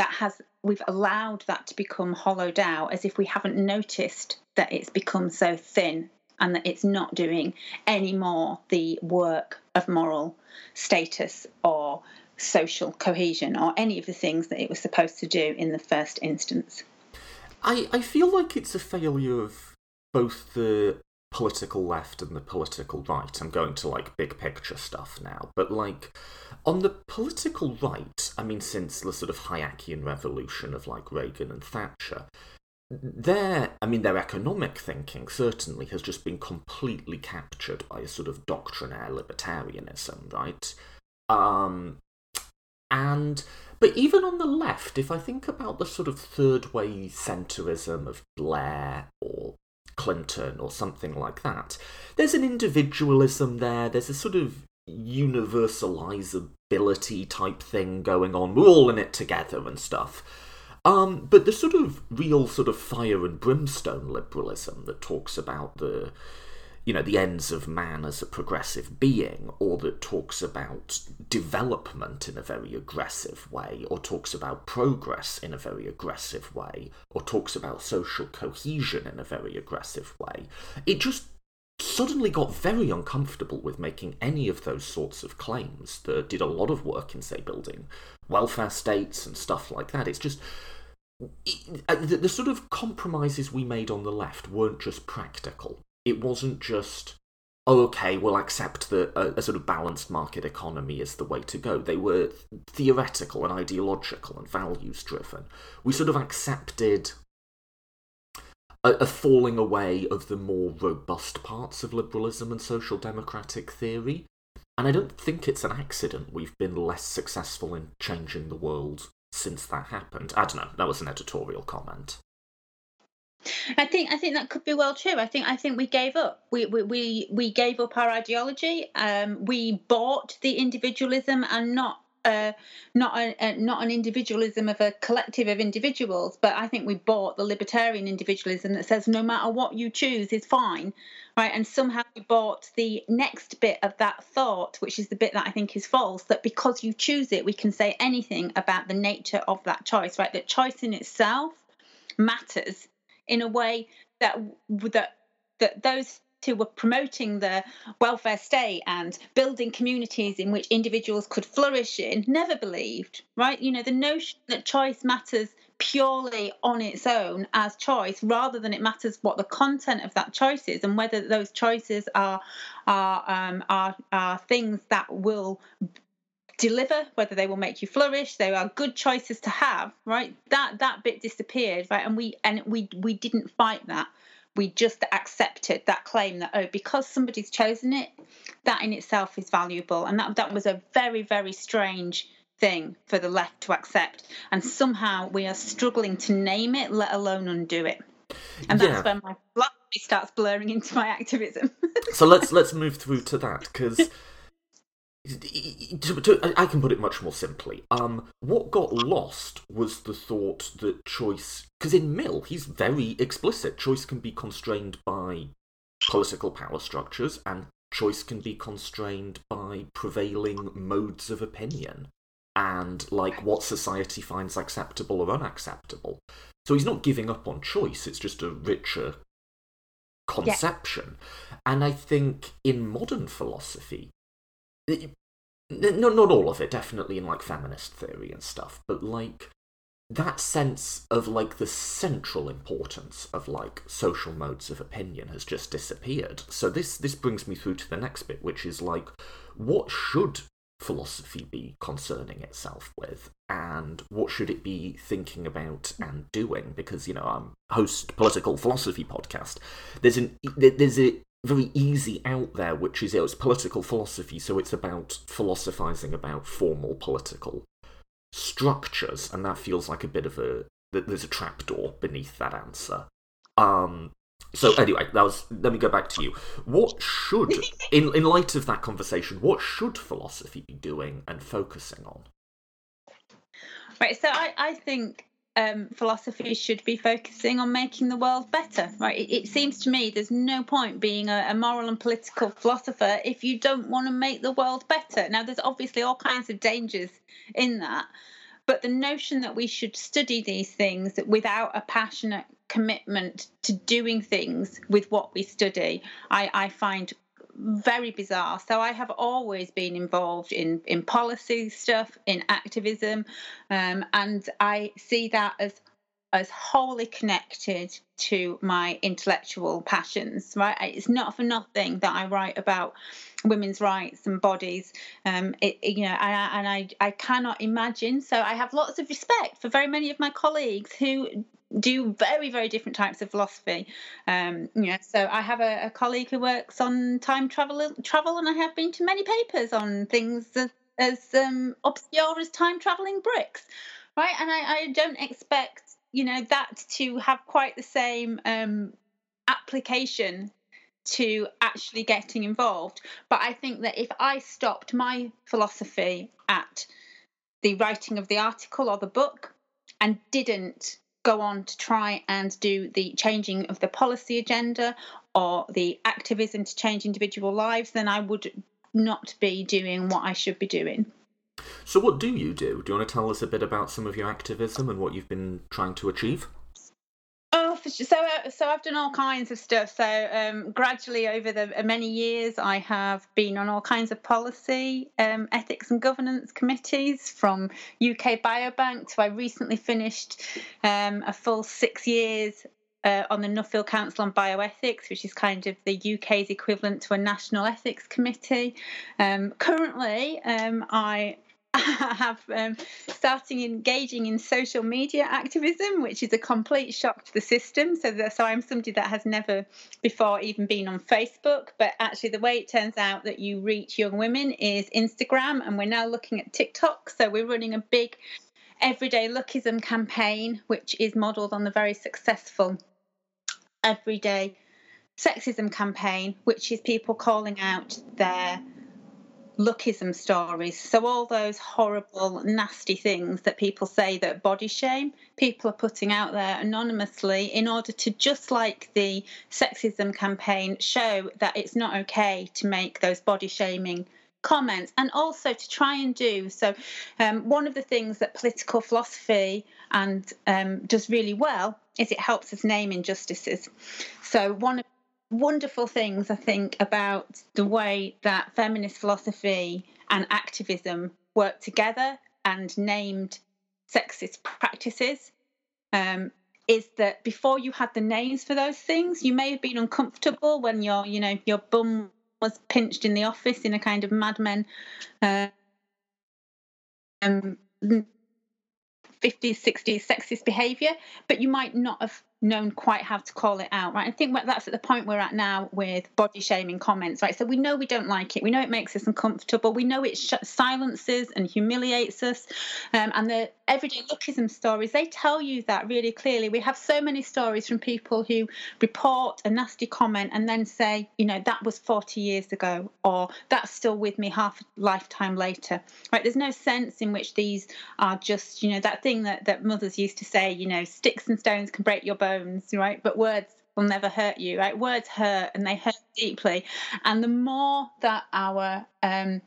that has we've allowed that to become hollowed out as if we haven't noticed that it's become so thin and that it's not doing any more the work of moral status or social cohesion or any of the things that it was supposed to do in the first instance. I, I feel like it's a failure of both the political left and the political right. I'm going to like big picture stuff now, but like on the political right, I mean, since the sort of Hayekian revolution of like Reagan and Thatcher, their, I mean, their economic thinking certainly has just been completely captured by a sort of doctrinaire libertarianism, right? Um, and but even on the left, if I think about the sort of third way centrism of Blair or Clinton or something like that, there's an individualism there. There's a sort of universalizability type thing going on. We're all in it together and stuff. Um, but the sort of real sort of fire and brimstone liberalism that talks about the you know the ends of man as a progressive being or that talks about development in a very aggressive way or talks about progress in a very aggressive way or talks about social cohesion in a very aggressive way it just suddenly got very uncomfortable with making any of those sorts of claims that did a lot of work in, say, building welfare states and stuff like that. It's just. Uh, the, the sort of compromises we made on the left weren't just practical. It wasn't just, oh, okay, we'll accept that a, a sort of balanced market economy is the way to go. They were theoretical and ideological and values driven. We sort of accepted a, a, falling away of the more robust parts of liberalism and social democratic theory. And I don't think it's an accident we've been less successful in changing the world since that happened. I don't know. That was an editorial comment. I think I think that could be well true. I think I think we gave up. We we we, we gave up our ideology. Um, we bought the individualism and not uh, not a, a, not an individualism of a collective of individuals, but I think we bought the libertarian individualism that says no matter what you choose is fine. right? And somehow we bought the next bit of that thought, which is the bit that I think is false, that because you choose it, we can say anything about the nature of that choice, right? That choice in itself matters in a way that that that those who were promoting the welfare state and building communities in which individuals could flourish in never believed, right? You know, the notion that choice matters purely on its own as choice rather than it matters what the content of that choice is and whether those choices are are um, are, are things that will deliver whether they will make you flourish they are good choices to have right? That that bit disappeared right? And we and we we didn't fight that. We just accepted that claim that oh because somebody's chosen it that in itself is valuable. And that that was a very very strange thing for the left to accept. And somehow we are struggling to name it let alone undo it. And that's yeah. when my philosophy starts blurring into my activism. So let's let's move through to that because I can put it much more simply. Um, what got lost was the thought that choice, because in Mill he's very explicit. Choice can be constrained by political power structures, and choice can be constrained by prevailing modes of opinion, and like what society finds acceptable or unacceptable. So he's not giving up on choice. It's just a richer conception, yeah. and I think in modern philosophy not not all of it, definitely in like feminist theory and stuff, but like that sense of like the central importance of like social modes of opinion has just disappeared. So this this brings me through to the next bit, which is like what should philosophy be concerning itself with? And what should it be thinking about and doing? Because you know i'm host political philosophy podcast. There's an there's a very easy out there, which is it's political philosophy, so it's about philosophizing about formal political structures, and that feels like a bit of a there's a trapdoor beneath that answer. Um, so anyway, that was. Let me go back to you. What should, in in light of that conversation, what should philosophy be doing and focusing on? Right. So I I think um, philosophy should be focusing on making the world better, right? It, it seems to me there's no point being a, a, moral and political philosopher if you don't want to make the world better. Now, there's obviously all kinds of dangers in that, but the notion that we should study these things without a passionate commitment to doing things with what we study, I, I find very bizarre. So I have always been involved in in policy stuff, in activism, um, and I see that as as wholly connected to my intellectual passions. Right, it's not for nothing that I write about women's rights and bodies. Um, it, you know, I, and I I cannot imagine. So I have lots of respect for very many of my colleagues who do very very different types of philosophy. Um you know so i have a, a, colleague who works on time travel travel and i have been to many papers on things as, as um obscure as time traveling bricks right? And I, I don't expect you know that to have quite the same um application to actually getting involved. But i think that if i stopped my philosophy at the writing of the article or the book and didn't go on to try and do the changing of the policy agenda or the activism to change individual lives, then I would not be doing what I should be doing. So, what do you do? Do you want to tell us a bit about some of your activism and what you've been trying to achieve? So uh, so I've done all kinds of stuff. So um, gradually over the uh, many years, I have been on all kinds of policy, um, ethics and governance committees, from UK Biobank to I recently finished um, a full six years uh, on the Nuffield Council on Bioethics, which is kind of the UK's equivalent to a national ethics committee. Um, currently, um, I have um, starting engaging in social media activism, which is a complete shock to the system. So, that, so I'm somebody that has never before even been on Facebook, but actually the way it turns out that you reach young women is Instagram, and we're now looking at TikTok. So we're running a big everyday lookism campaign, which is modelled on the very successful everyday sexism campaign, which is people calling out their lookism stories. So, all those horrible, nasty things that people say that body shame, people are putting out there anonymously in order to, just like the sexism campaign, show that it's not okay to make those body shaming comments and also to try and do so um, one of the things that political philosophy and um, does really well is it helps us name injustices so one of wonderful things, I think, about the way that feminist philosophy and activism work together and named sexist practices um, is that before you had the names for those things, you may have been uncomfortable when your, you know, your bum was pinched in the office in a kind of Mad Men uh, um, 50s, 60s sexist behaviour, but you might not have known quite how to call it out, right? I think that's at the point we're at now with body shaming comments, right? So we know we don't like it. We know it makes us uncomfortable. We know it sh- silences and humiliates us. Um, and the everyday lookism stories, they tell you that really clearly. We have so many stories from people who report a nasty comment and then say, you know, that was 40 years ago, or that's still with me half a lifetime later, right? There's no sense in which these are just, you know, that thing that, that mothers used to say, you know, sticks and stones can break your bones, right? But words will never hurt you, right? Words hurt and they hurt deeply. And the more that our um,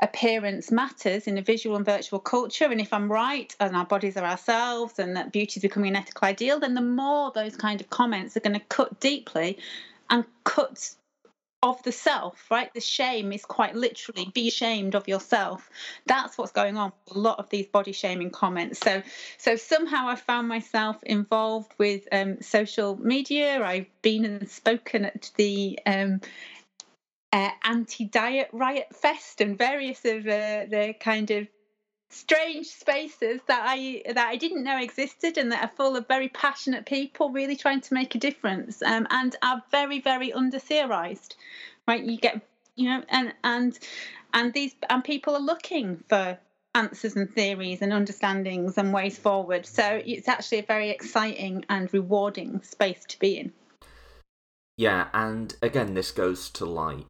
appearance matters in a visual and virtual culture. And if I'm right, and our bodies are ourselves, and that beauty is becoming an ethical ideal, then the more those kind of comments are going to cut deeply and cut of the self, right? The shame is quite literally be ashamed of yourself. That's what's going on a lot of these body shaming comments. So, so somehow I found myself involved with um, social media. I've been and spoken at the um, uh, anti-diet riot fest and various of uh, the kind of strange spaces that I that I didn't know existed and that are full of very passionate people really trying to make a difference um, and are very very under theorized right? You get you know and and and these and people are looking for answers and theories and understandings and ways forward. So it's actually a very exciting and rewarding space to be in. Yeah, and again, this goes to like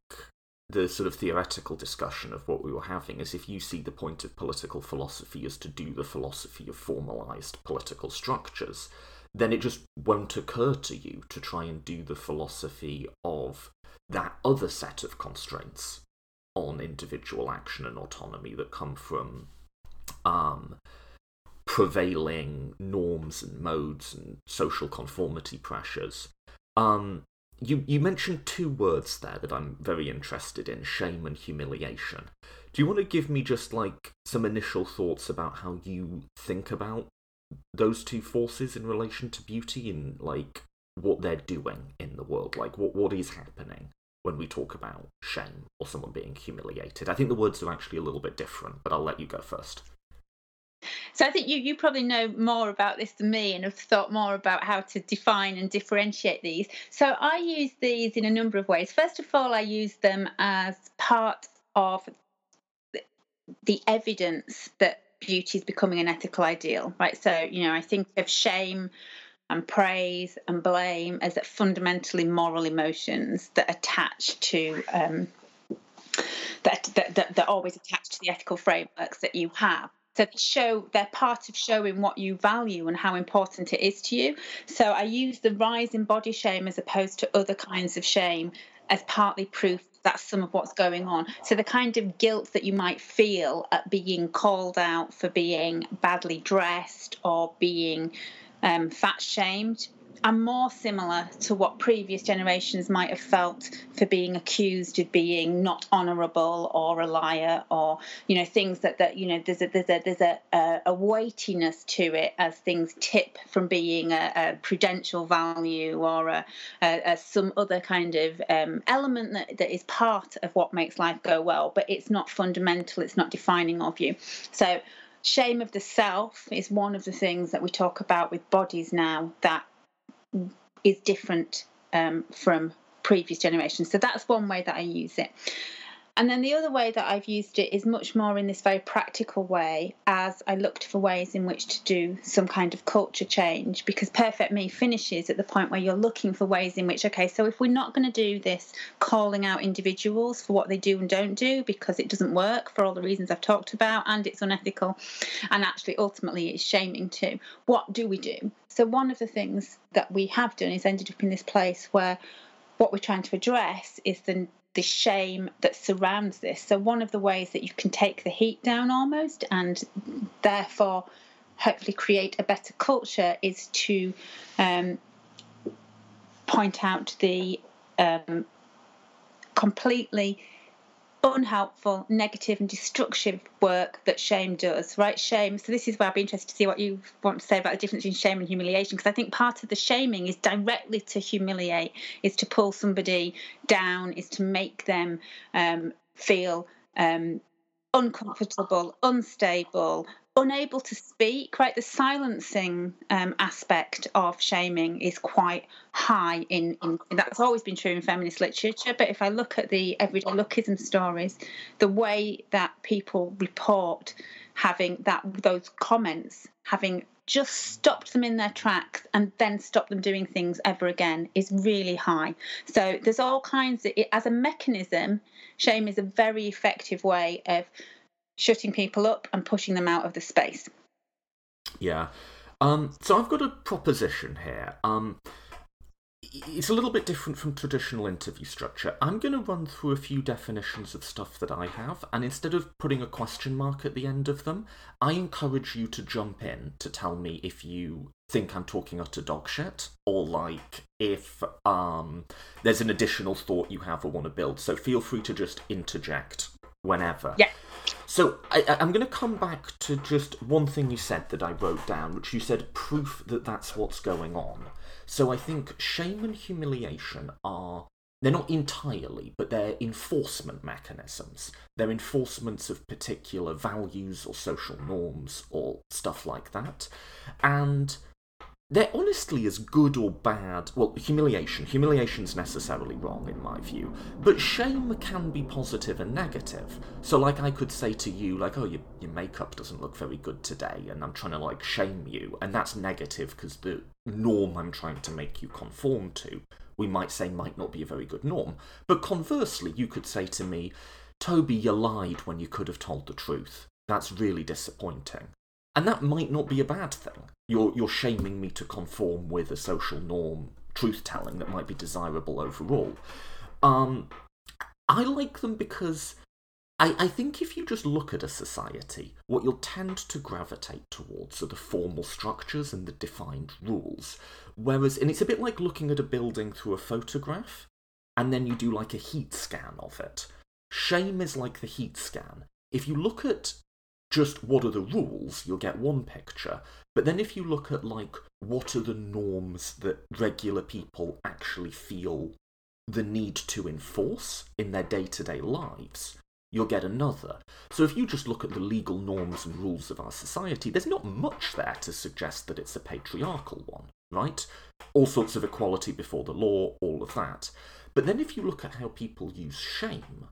the sort of theoretical discussion of what we were having is if you see the point of political philosophy as to do the philosophy of formalized political structures, then it just won't occur to you to try and do the philosophy of that other set of constraints on individual action and autonomy that come from um, prevailing norms and modes and social conformity pressures. Um, you you mentioned two words there that I'm very interested in: shame and humiliation. Do you want to give me just like some initial thoughts about how you think about those two forces in relation to beauty and like what they're doing in the world? Like what what is happening when we talk about shame or someone being humiliated? I think the words are actually a little bit different, but I'll let you go first. So I think you you probably know more about this than me and have thought more about how to define and differentiate these. So I use these in a number of ways. First of all, I use them as part of the evidence that beauty is becoming an ethical ideal, right? So, you know, I think of shame and praise and blame as fundamentally moral emotions that attach to um, that, that, that, that always attach to the ethical frameworks that you have so they show they're part of showing what you value and how important it is to you. So i use the rise in body shame as opposed to other kinds of shame as partly proof that's some of what's going on. So the kind of guilt that you might feel at being called out for being badly dressed or being um, fat shamed are more similar to what previous generations might have felt for being accused of being not honourable or a liar or you know things that that you know there's a there's a there's a, a, weightiness to it as things tip from being a, a prudential value or a, a, some other kind of um, element that, that is part of what makes life go well but it's not fundamental it's not defining of you. So shame of the self is one of the things that we talk about with bodies now that is different um, from previous generations. So that's one way that I use it. And then the other way that I've used it is much more in this very practical way as I looked for ways in which to do some kind of culture change because Perfect Me finishes at the point where you're looking for ways in which, okay, so if we're not going to do this calling out individuals for what they do and don't do because it doesn't work for all the reasons I've talked about and it's unethical and actually ultimately it's shaming too, what do we do? So, one of the things that we have done is ended up in this place where what we're trying to address is the the shame that surrounds this. So, one of the ways that you can take the heat down almost and therefore hopefully create a better culture is to um, point out the um, completely unhelpful, negative, and destructive work that shame does, right? Shame. So, this is where I'd be interested to see what you want to say about the difference between shame and humiliation, because I think part of the shaming is directly to humiliate, is to pull somebody down, is to make them um, feel um, uncomfortable, unstable, unable to speak, right? The silencing um, aspect of shaming is quite high in, in, that's always been true in feminist literature. But if I look at the everyday lookism stories, the way that people report having that those comments having just stopped them in their tracks and then stopped them doing things ever again is really high. So there's all kinds of, as a mechanism, shame is a very effective way of shutting people up and pushing them out of the space. Yeah. Um, so I've got a proposition here. Um, it's a little bit different from traditional interview structure. I'm going to run through a few definitions of stuff that I have, and instead of putting a question mark at the end of them, I encourage you to jump in to tell me if you think I'm talking utter dog shit, or like if um, there's an additional thought you have or want to build. So feel free to just interject whenever. Yeah. So I, am going to come back to just one thing you said that I wrote down, which you said proof that that's what's going on. So I think shame and humiliation are they're not entirely, but they're enforcement mechanisms. They're enforcements of particular values or social norms or stuff like that. And they're honestly as good or bad. Well, humiliation. Humiliation's necessarily wrong in my view. But shame can be positive and negative. So, like, I could say to you, like, oh, your, your makeup doesn't look very good today, and I'm trying to, like, shame you. And that's negative because the norm I'm trying to make you conform to, we might say, might not be a very good norm. But conversely, you could say to me, Toby, you lied when you could have told the truth. That's really disappointing. And that might not be a bad thing. You're, you're shaming me to conform with a social norm, truth telling that might be desirable overall. Um, I like them because I, I think if you just look at a society, what you'll tend to gravitate towards are the formal structures and the defined rules. Whereas, and it's a bit like looking at a building through a photograph, and then you do like a heat scan of it. Shame is like the heat scan. If you look at just what are the rules, you'll get one picture. But then if you look at like what are the norms that regular people actually feel the need to enforce in their day to day lives, you'll get another. So if you just look at the legal norms and rules of our society, there's not much there to suggest that it's a patriarchal one, right? All sorts of equality before the law, all of that. But then if you look at how people use shame,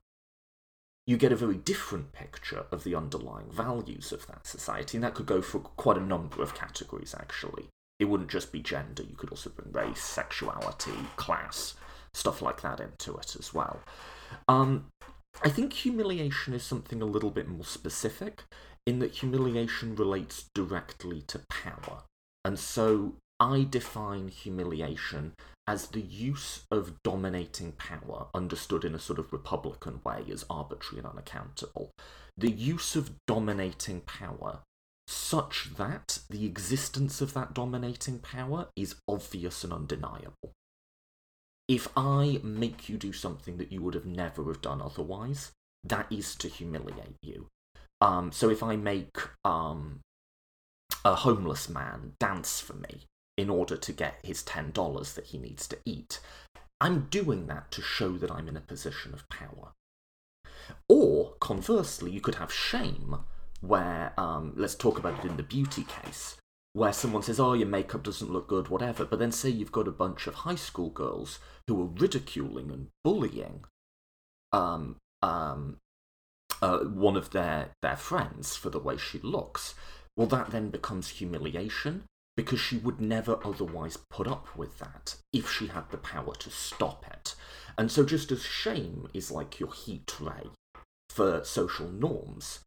you get a very different picture of the underlying values of that society, and that could go for quite a number of categories, actually. It wouldn't just be gender, you could also bring race, sexuality, class, stuff like that into it as well. Um, I think humiliation is something a little bit more specific, in that humiliation relates directly to power. And so I define humiliation as the use of dominating power, understood in a sort of Republican way is arbitrary and unaccountable, the use of dominating power such that the existence of that dominating power is obvious and undeniable. If I make you do something that you would have never have done otherwise, that is to humiliate you. Um, so if I make um, a homeless man dance for me, in order to get his $10 that he needs to eat. I'm doing that to show that I'm in a position of power. Or, conversely, you could have shame, where, um, let's talk about it in the beauty case, where someone says, oh, your makeup doesn't look good, whatever, but then say you've got a bunch of high school girls who are ridiculing and bullying um, um, uh, one of their, their friends for the way she looks, well, that then becomes humiliation because she would never otherwise put up with that if she had the power to stop it. And so, just as shame is like your heat ray for social norms,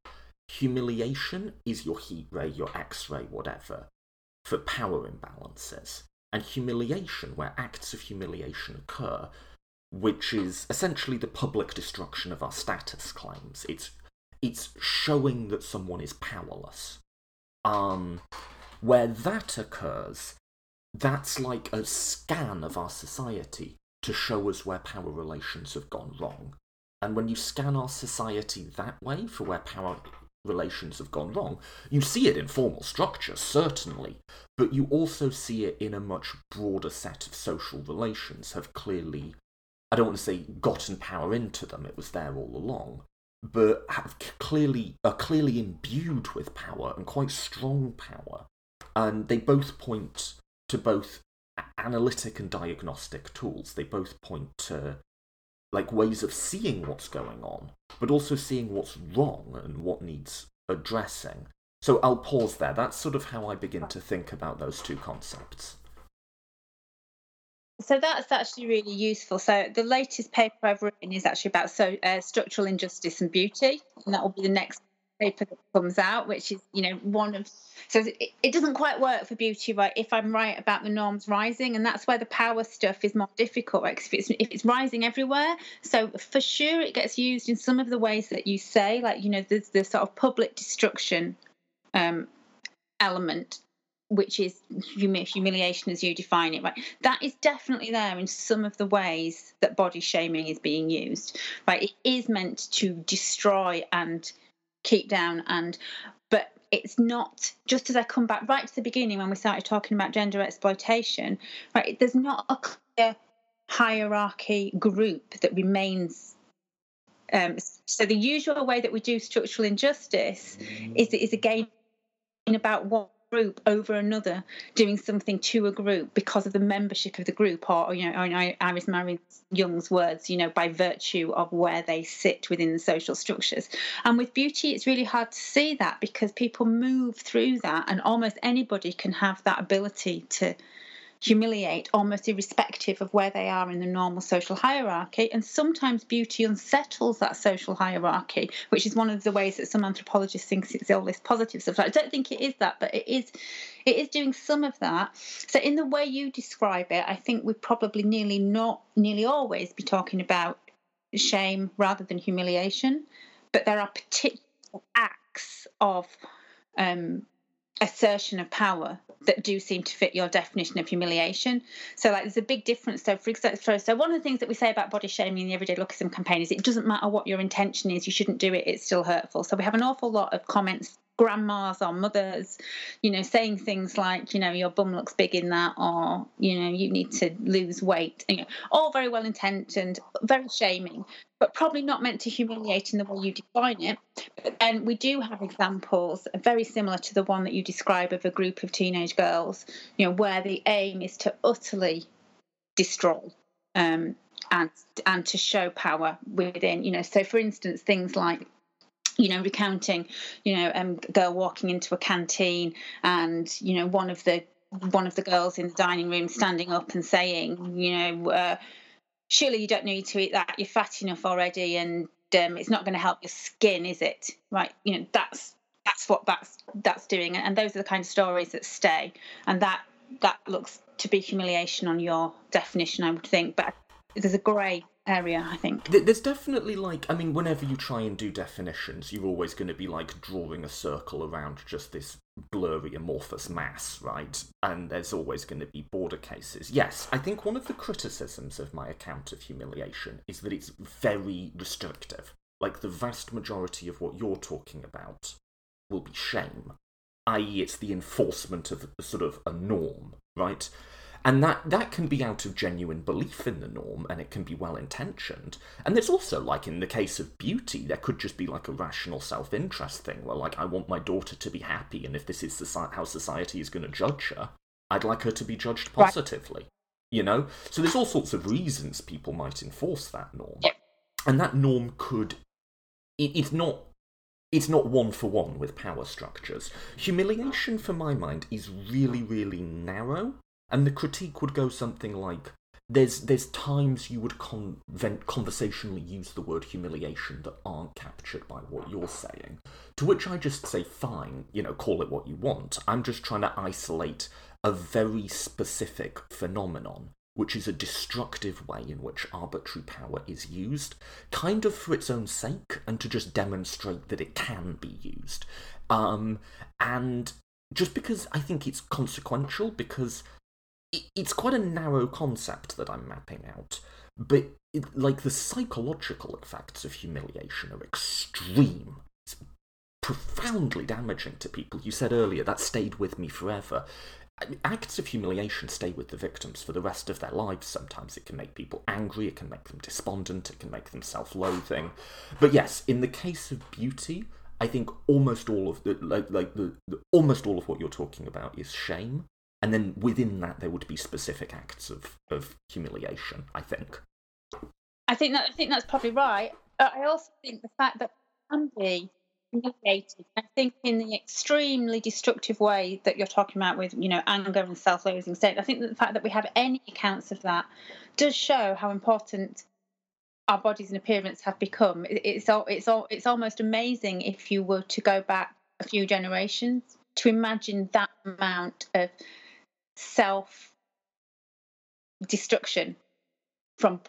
humiliation is your heat ray, your x ray, whatever, for power imbalances. And humiliation, where acts of humiliation occur, which is essentially the public destruction of our status claims. It's it's showing that someone is powerless. Um, where that occurs, that's like a scan of our society to show us where power relations have gone wrong. And when you scan our society that way for where power relations have gone wrong, you see it in formal structure, certainly, but you also see it in a much broader set of social relations have clearly I don't want to say gotten power into them, it was there all along, but have clearly are clearly imbued with power and quite strong power. And they both point to both analytic and diagnostic tools. They both point to like ways of seeing what's going on, but also seeing what's wrong and what needs addressing. So I'll pause there. That's sort of how I begin to think about those two concepts. So that's actually really useful. So the latest paper I've written is actually about so uh, structural injustice and beauty, and that will be the next paper that comes out, which is you know one of so it, it doesn't quite work for beauty, right? If I'm right about the norms rising, and that's where the power stuff is more difficult, right? If it's if it's rising everywhere, so for sure it gets used in some of the ways that you say, like you know there's the sort of public destruction um, element which is humiliation as you define it right that is definitely there in some of the ways that body shaming is being used right it is meant to destroy and keep down and but it's not just as i come back right to the beginning when we started talking about gender exploitation right there's not a clear hierarchy group that remains um, so the usual way that we do structural injustice is is again about what group over another doing something to a group because of the membership of the group or, you know in iris marion young's words you know by virtue of where they sit within the social structures. And with beauty it's really hard to see that because people move through that and almost anybody can have that ability to humiliate almost irrespective of where they are in the normal social hierarchy. And sometimes beauty unsettles that social hierarchy, which is one of the ways that some anthropologists think it's all this positive stuff. I don't think it is that, but it is it is doing some of that. So in the way you describe it, I think we'd probably nearly not nearly always be talking about shame rather than humiliation. But there are particular acts of um, assertion of power that do seem to fit your definition of humiliation. So, like, there's a big difference. So, for example, so one of the things that we say about body shaming in the Everyday Lookism campaign is it doesn't matter what your intention is, you shouldn't do it. It's still hurtful. So, we have an awful lot of comments grandmas or mothers, you know, saying things like, you know, your bum looks big in that, or, you know, you need to lose weight. You know, all very well intentioned, very shaming, but probably not meant to humiliate in the way you define it. Then we do have examples very similar to the one that you describe of a group of teenage girls, you know, where the aim is to utterly destroy um, and and to show power within. You know, so for instance, things like you know, recounting, you know, um, a girl walking into a canteen and, you know, one of the one of the girls in the dining room standing up and saying, you know, uh, surely you don't need to eat that. You're fat enough already, and um, it's not going to help your skin, is it? Right? You know, that's that's what that's that's doing, and those are the kind of stories that stay, and that that looks to be humiliation on your definition, I would think. But there's a grey area, I think. There's definitely like, I mean, whenever you try and do definitions, you're always going to be like drawing a circle around just this blurry amorphous mass, right? And there's always going to be border cases. Yes, I think one of the criticisms of my account of humiliation is that it's very restrictive. Like the vast majority of what you're talking about will be shame, i.e., it's the enforcement of sort of a norm, right? And that, that can be out of genuine belief in the norm and it can be well intentioned. And there's also, like in the case of beauty, there could just be like a rational self interest thing where, like, I want my daughter to be happy, and if this is how society is going to judge her, I'd like her to be judged positively. Right. You know? So there's all sorts of reasons people might enforce that norm. Yep. and that norm could. It, it's not. It's not one for one with power structures. Humiliation, for my mind, is really, really narrow, and the critique would go something like there's there's times you would convent, conversationally use the word humiliation that aren't captured by what you're saying. To which I just say, fine, you know, call it what you want. I'm just trying to isolate a very specific phenomenon, which is a destructive way in which arbitrary power is used, kind of for its own sake, and to just demonstrate that it can be used. Um, and just because I think it's consequential, because it's quite a narrow concept that I'm mapping out, but it, like the psychological effects of humiliation are extreme. It's profoundly damaging to people. You said earlier that stayed with me forever. Acts of humiliation stay with the victims for the rest of their lives. Sometimes it can make people angry, it can make them despondent, it can make them self loathing. But yes, in the case of beauty, I think almost all of the like like the, the almost all of what you're talking about is shame and then within that there would be specific acts of, of humiliation i think. I think that i think that's probably right. I also think the fact that can be humiliated i think in the extremely destructive way that you're talking about with you know anger and self-loathing state i think that the fact that we have any accounts of that does show how important our bodies and appearance have become. It's all, it's all, it's almost amazing if you were to go back a few generations to imagine that amount of self destruction from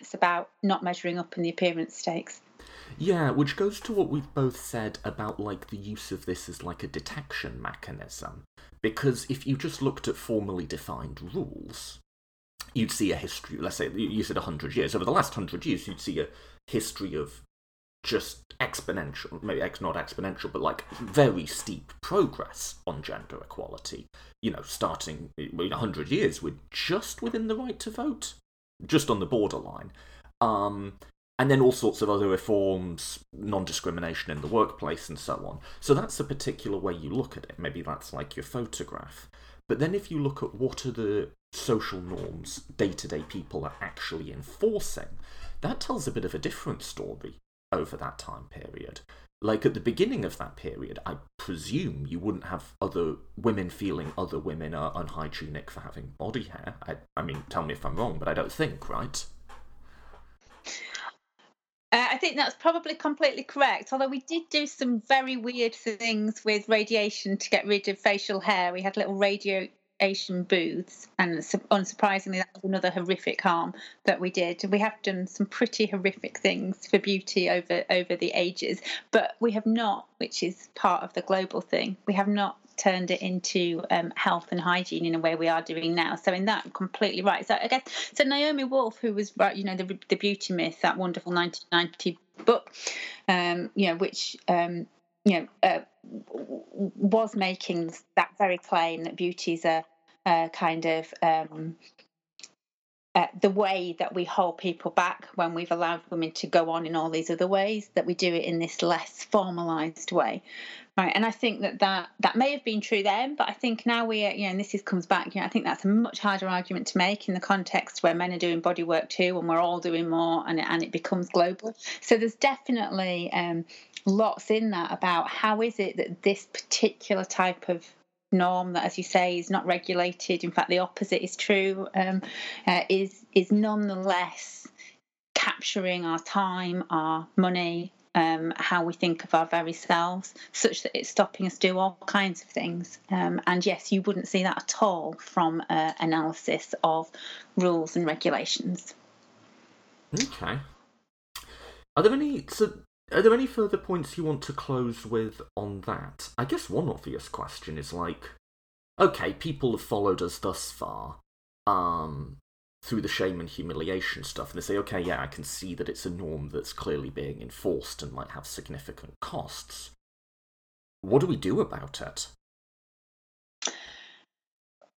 it's about not measuring up in the appearance stakes. Yeah, which goes to what we've both said about like the use of this as like a detection mechanism. Because if you just looked at formally defined rules, you'd see a history. Let's say you said hundred years. Over the last hundred years, you'd see a history of just exponential, maybe not exponential, but like very steep progress on gender equality. You know, starting in 100 years, we're just within the right to vote, just on the borderline. Um, and then all sorts of other reforms, non discrimination in the workplace, and so on. So that's a particular way you look at it. Maybe that's like your photograph. But then if you look at what are the social norms day to day people are actually enforcing, that tells a bit of a different story over that time period. Like at the beginning of that period, I presume you wouldn't have other women feeling other women are unhygienic for having body hair. I, I mean, tell me if I'm wrong, but I don't think, right? Uh, I think that's probably completely correct. Although we did do some very weird things with radiation to get rid of facial hair. We had little radio Asian booths, and unsurprisingly, that was another horrific harm that we did. We have done some pretty horrific things for beauty over over the ages, but we have not, which is part of the global thing. We have not turned it into um, health and hygiene in a way we are doing now. So in that, I'm completely right. So I guess so. Naomi Wolf, who was right, you know the the beauty myth, that wonderful 1990 book, um, you know, which um, you know, uh, was making that very claim that beauty is a, a kind of um, uh, the way that we hold people back when we've allowed women to go on in all these other ways, that we do it in this less formalized way. Right, and I think that, that that may have been true then, but I think now we, are, you know, and this is, comes back. You know, I think that's a much harder argument to make in the context where men are doing body work too, and we're all doing more, and it, and it becomes global. So there's definitely um, lots in that about how is it that this particular type of norm that, as you say, is not regulated. In fact, the opposite is true. Um, uh, is is nonetheless capturing our time, our money, um, how we think of our very selves, such that it's stopping us do all kinds of things. Um, and yes, you wouldn't see that at all from uh, analysis of rules and regulations. Okay. Are there any so are there any further points you want to close with on that? I guess one obvious question is like, okay, people have followed us thus far, um, through the shame and humiliation stuff, and they say, okay, yeah, I can see that it's a norm that's clearly being enforced and might have significant costs. What do we do about it?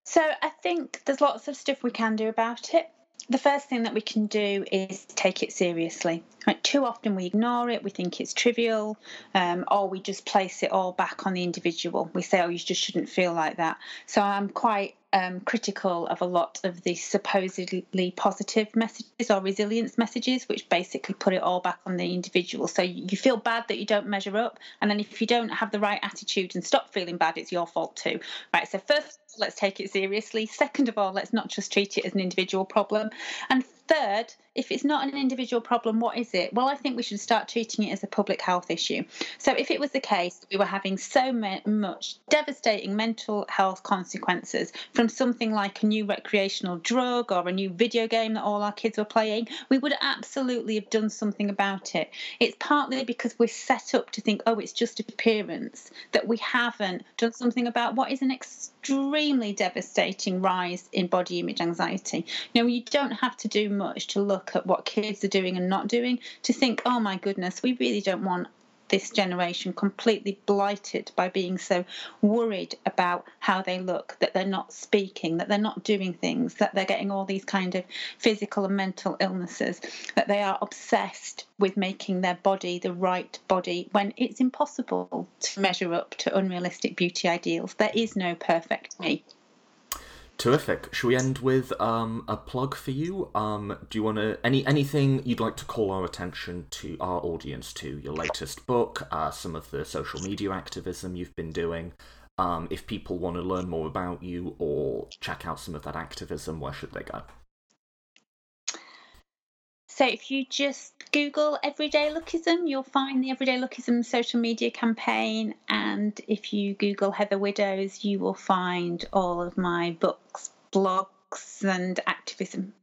So I think there's lots of stuff we can do about it the first thing that we can do is take it seriously. Too often we ignore it, we think it's trivial, um, or we just place it all back on the individual. We say, oh, you just shouldn't feel like that. So I'm quite um, critical of a lot of the supposedly positive messages or resilience messages, which basically put it all back on the individual. So you feel bad that you don't measure up, and then if you don't have the right attitude and stop feeling bad, it's your fault too. Right. So first, let's take it seriously. Second of all, let's not just treat it as an individual problem. And third, if it's not an individual problem, what is it? Well, I think we should start treating it as a public health issue. So, if it was the case we were having so much devastating mental health consequences from something like a new recreational drug or a new video game that all our kids were playing, we would absolutely have done something about it. It's partly because we're set up to think, oh, it's just appearance, that we haven't done something about what is an extremely devastating rise in body image anxiety. You know, you don't have to do much to look at what kids are doing and not doing to think, oh my goodness, we really don't want this generation completely blighted by being so worried about how they look, that they're not speaking, that they're not doing things, that they're getting all these kind of physical and mental illnesses, that they are obsessed with making their body the right body when it's impossible to measure up to unrealistic beauty ideals. There is no perfect me. Terrific. Should we end with um, a plug for you? Um, do you want to any anything you'd like to call our attention to our audience to? Your latest book, uh, some of the social media activism you've been doing. Um, if people want to learn more about you or check out some of that activism, where should they go? So if you just Google Everyday Lookism, you'll find the Everyday Lookism social media campaign. And if you Google Heather Widdows, you will find all of my books, blogs, and activism.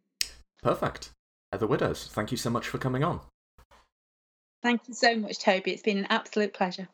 Perfect. Heather Widdows, thank you so much for coming on. Thank you so much, Toby. It's been an absolute pleasure.